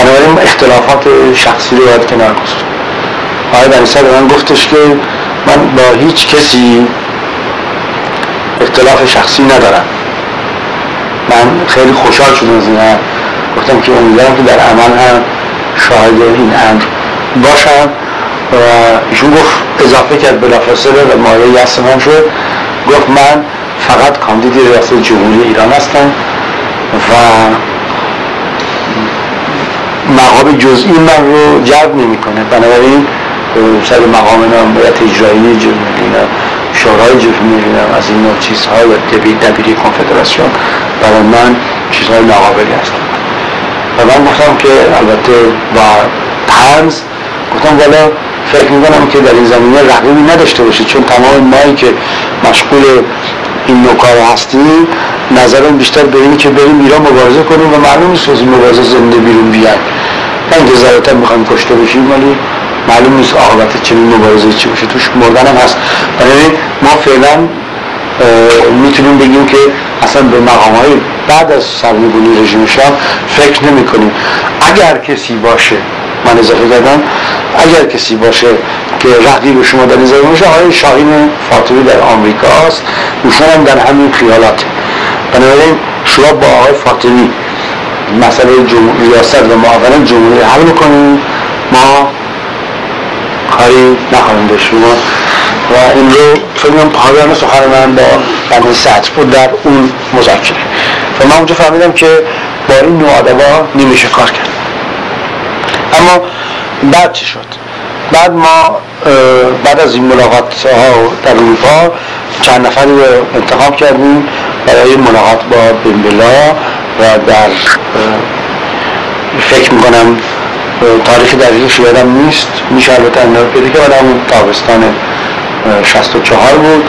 بنابراین اختلافات شخصی رو باید کنار گذاشت. آقای بنیصد به من گفتش که من با هیچ کسی اختلاف شخصی ندارم. من خیلی خوشحال شدم از این گفتم که امیدوارم که در عمل هم شاهد این امر باشم و ایشون گفت اضافه کرد بلافاصله و مایه یست من شد. گفت من فقط کاندید ریاست جمهوری ایران هستم و مقام جزئی من رو جلب نمی‌کنه. بنابراین سر مقام نامبرت اجرایی جمهوری شورای جمهوری از این نوع چیزها و دبیر دبیری کنفدراسیون برای من چیزهای ناقابلی هست و من گفتم که البته با تنز گفتم والا فکر می‌کنم که در این زمینه رقیبی نداشته باشه چون تمام مایی که مشغول این نوکار هستیم نظرم بیشتر به اینی که بریم ایران مبارزه کنیم و معلوم نیست از این مبارزه زنده بیرون بیان نه اینکه ضرورتا می‌خوایم کشته بشیم ولی معلوم نیست عاقبت چنین مبارزه چی باشه. توش مردن هم هست. برای ما فعلا می‌تونیم بگیم که اصلا به مقام های بعد از سرنگونی رژیم شاه فکر نمی کنیم اگر کسی باشه من اضافه کردم اگر کسی باشه که رقیب شما در این زمین باشه آقای شاهین فاطمی در آمریکا است ایشون هم در همین خیالات. بنابراین شما با آقای فاطمی مسئله ریاست و معاونت جمهوری حل می‌کنیم. ما کاری نخواهیم شما و این رو فکر کنم پایان سخن من با بنده سطر بود. در اون مذاکره. و من اونجا فهمیدم که با این نوع آدما نمیشه کار کرد. اما بعد چی شد؟ بعد ما بعد از این ملاقات ها در اروپا چند نفری رو انتخاب کردیم. برای ملاقات با بمبلا و در فکر می‌کنم تاریخ دقیقش یادم نیست. میشه البته اندار پیدا که اون تابستان 64 بود.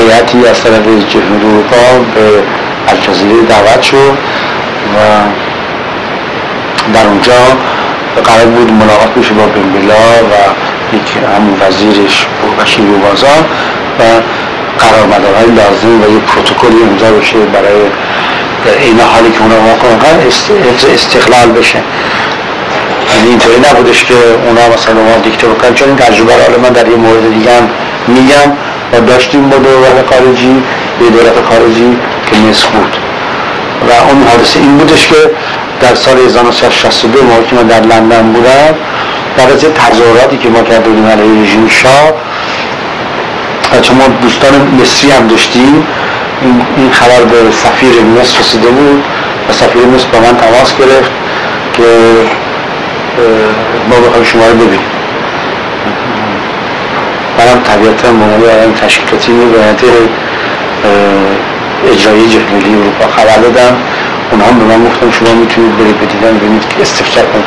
هیئتی از طرف جمهوری اروپا به الجزیره دعوت شد و در اونجا قرار بود ملاقات بشه با بنبلا و یک همون وزیرش بشیر بازان و قرارمدارهای لازم و یک پروتکلی امضا بشه برای این حالی که اونا واقعا استقلال بشه. یعنی اینطوری نبودش که اونا مثلا ما دیکته بکنن چون این تجربه رو من در یه مورد دیگه هم میگم. و داشتیم با دولت خارجی به دولت خارجی که مصر بود. و اون حادثه این بودش که در سال 1962 موقعی که من در لندن بودم در از تظاهراتی که ما کرده بودیم علیه رژیم شاه چون ما دوستان مصری هم داشتیم این خبر به سفیر مصر رسیده بود و سفیر مصر با من تماس گرفت که ما بخوایم شما رو ببینیم. منم طبیعتا مهمه آدم تشکیلاتی بایت اجرایی جهنلی اروپا خبر دادم. اونها به من گفتن شما می‌تونید برید بدیدن ببینید که استفسار کنید.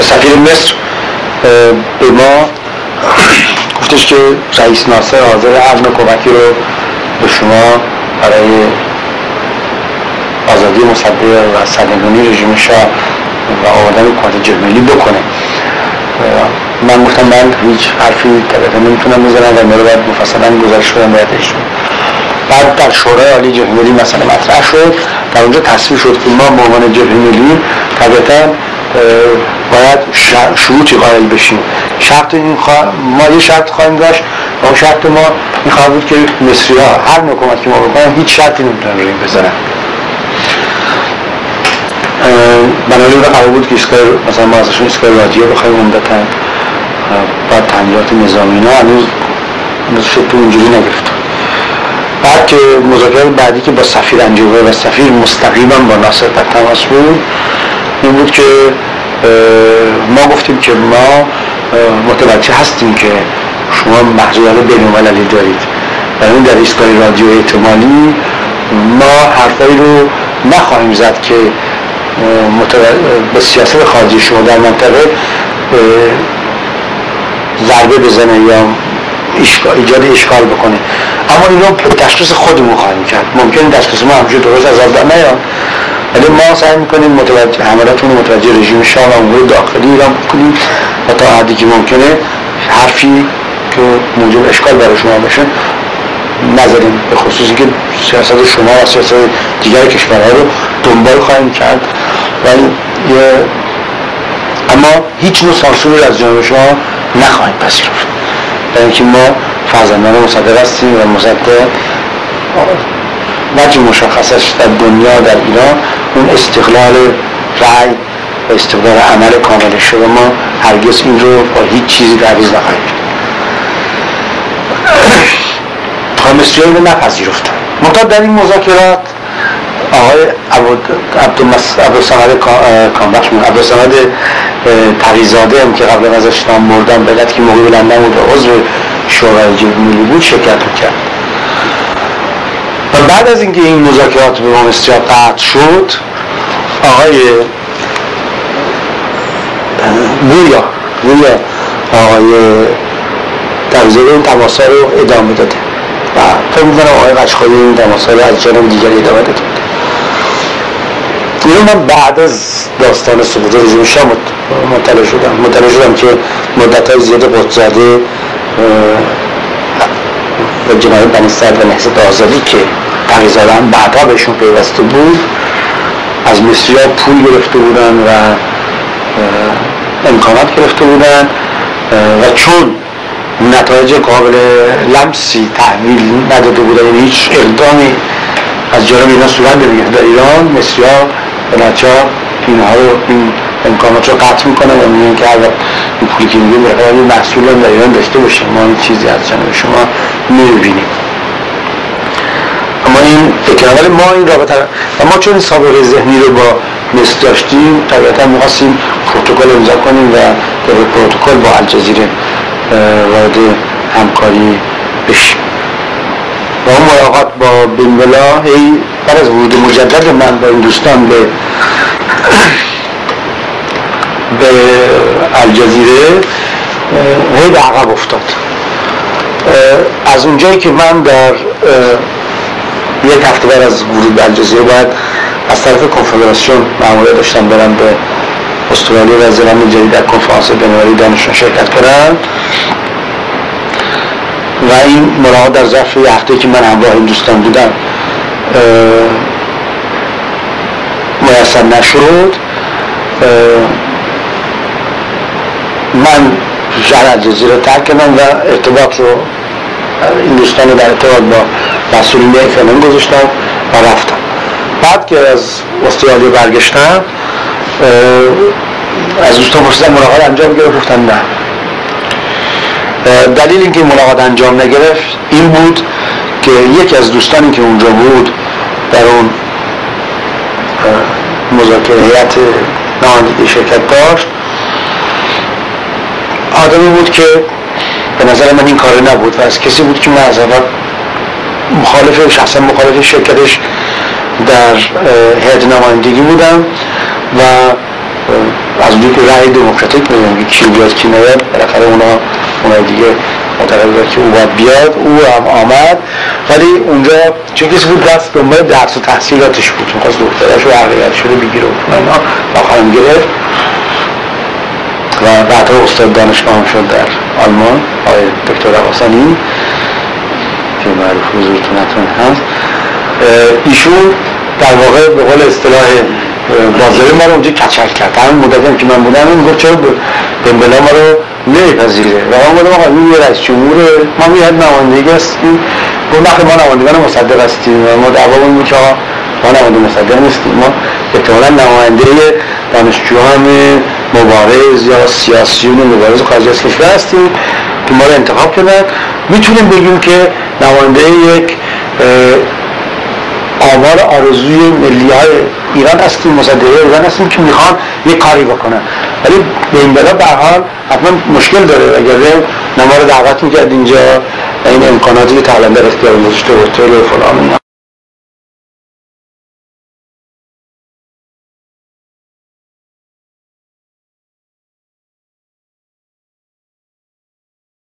سفیر مصر به ما گفتش که رئیس ناصر حاضر هر کمکی رو به شما برای آزادی مصدق و سرنگونی رژیم شاه و آمدن کارت جرملی بکنه. من گفتم من هیچ حرفی طبعا نمی‌تونم بزنم و میره باید مفصلا گزارش کنم باید بعد در شورای عالی ملی مثلا مطرح شد. در اونجا تصویر شد که ما به عنوان ملی طبعا باید شروطی قائل بشیم. شرط این ما یه شرط خواهیم داشت. و شرط ما این خواهد بود که مصری ها هر نکومت که ما بکنن هیچ شرطی نمی‌تونن روی بزنن. بنابراین قرار بود که ایستگاه مثلا ما ازشون ایستگاه رادیو بخوایم عمدتا. بعد تنجات نظامی اینا هنوز هنوز فکر اونجوری نگرفتم بعد که مذاکرات بعدی که با سفیر انجوبه و سفیر مستقیما با ناصر تماس بود این بود که ما گفتیم که ما متوجه هستیم که شما محضورات بین المللی دارید. و اون در ایستگاه رادیو احتمالی ما حرفایی رو نخواهیم زد که به سیاست خارجی شما در منطقه ضربه بزنه یا ایجاد اشکال بکنه. اما این رو تشخیص خودمون خواهیم کرد. ممکن تشخیص ما همجور درست از آب در نیاد. ولی ما سعی می‌کنیم متوجه حملاتون متوجه رژیم شاه و امور داخلی ایران بکنیم و تا حدی که ممکنه حرفی که موجب اشکال برای شما بشه نظریم به خصوصی که سیاست شما و سیاست دیگر کشورها رو دنبال خواهیم کرد. و یه اما هیچ نوع سانسوری از جانب شما نخواهیم پذیرفت. برای اینکه ما فرزندان مصدق هستیم و مصدق وجه مشخصش در دنیا در ایران اون استقلال رأی و استقلال عمل کامل شده ما هرگز این رو با هیچ چیزی تعویض نخواهیم مصری رو نپذیرفتن منتها در این مذاکرات آقای عبدالسمد کامبخش عبدالسمد تقیزاده هم که قبل ازش نام بردن به که موقع لندن بود و عضو شورای ملی بود شرکت کرد بعد از اینکه این مذاکرات به مصری قطع شد آقای گویا گویا آقای تقیزاده این تماسا رو ادامه داده. و فکر می‌کنم آقای قشخایی این تماسا رو از جانب دیگری ادامه داده. اینو من بعد از داستان سقوط رژیم شاه مطلع شدم. مطلع شدم که مدت های زیاد قدزاده و جناب بنی سعد و نهضت آزادی که تقیزاده هم بعدها بهشون پیوسته بود. از مصری پول گرفته بودن و امکانات گرفته بودن. و چون نتایج قابل لمسی تحویل نداده بودن یعنی هیچ اقدامی از جانب اینا صورت نمی‌گرفت. در ایران مصری ها به نتیجه اینها رو این امکانات رو قطع می‌کنن و میگن که اگر این پولی که میگه به محصول هم در ایران داشته باشه ما این چیزی از جانب شما نمی‌بینیم. اما این فکر ما این رابطه و ما چون سابقه ذهنی رو با مصر داشتیم طبیعتا می‌خواستیم پروتکل امضا کنیم و در پروتکل با الجزیره وارد همکاری بشیم. و اون ملاقات با بنبلا هی بعد از ورود مجدد من با این دوستان به به الجزیره هی به عقب افتاد. از اونجایی که من در یک هفته بعد از ورود به الجزیره باید از طرف کنفدراسیون معموله داشتم برم به استرالیا و زلاند جدید در کنفرانس بینالمللی دانشجویان شرکت کردن و این ملاقات در ظرف یه هفته که من همراه این دوستان بودم میسر نشد. من شهر الجزیره ترک کردم و ارتباط رو این دوستان رو در ارتباط با مسئولین فنان گذاشتم و رفتم. بعد که از استرالیا برگشتم از دوستان پرسیدم ملاقات انجام گرفت گفتن نه. دلیل اینکه ملاقات انجام نگرفت این بود که یکی از دوستانی که اونجا بود در اون مذاکره هیئت نمایندگی شرکت داشت آدمی بود که به نظر من این کار نبود و از کسی بود که من از اول مخالف شخصا مخالف شرکتش در هیئت نمایندگی بودم و از اونجایی که رأی دموکراتیک می‌دونم که کی بیاد کی نیاد بالاخره اونا اونا دیگه معتقد که او باید بیاد او هم آمد. ولی اونجا چون کسی بود دست دنبال درس و تحصیلاتش بود. می‌خواست دکترش و عقیقت شده بگیره و اینا آخرم گرفت. و بعدها استاد دانشگاه هم شد در آلمان آقای دکتر عباسانی که معروف حضورتون حتما هست ایشون در واقع به قول اصطلاح بازاری ما رو اونجا کچل کرد. همین مدت که من بودم این گفت چرا بلا ما رو نمیپذیره؟ و ما بودم آقا این یه رئیس جمهور ما میاد نمایندگی هستیم. گفت وقتی ما نمایندگان مصدق هستیم. و ما دعوامون بود که ما نماینده مصدق نیستیم. ما احتمالا نماینده دانشجویان مبارز یا سیاسیون مبارز خارج از کشور هستیم که ما رو انتخاب کردن. می‌تونیم بگیم که نماینده یک آمار آرزوی ملی های ایران هستیم مصدقه ایران هستیم که می‌خوان یک کاری بکنن. ولی به این بلا به حال حتما مشکل داره. اگر نما رو دعوت می‌کرد اینجا این امکاناتی که تعلیم در اختیار گذاشته هتل و فلان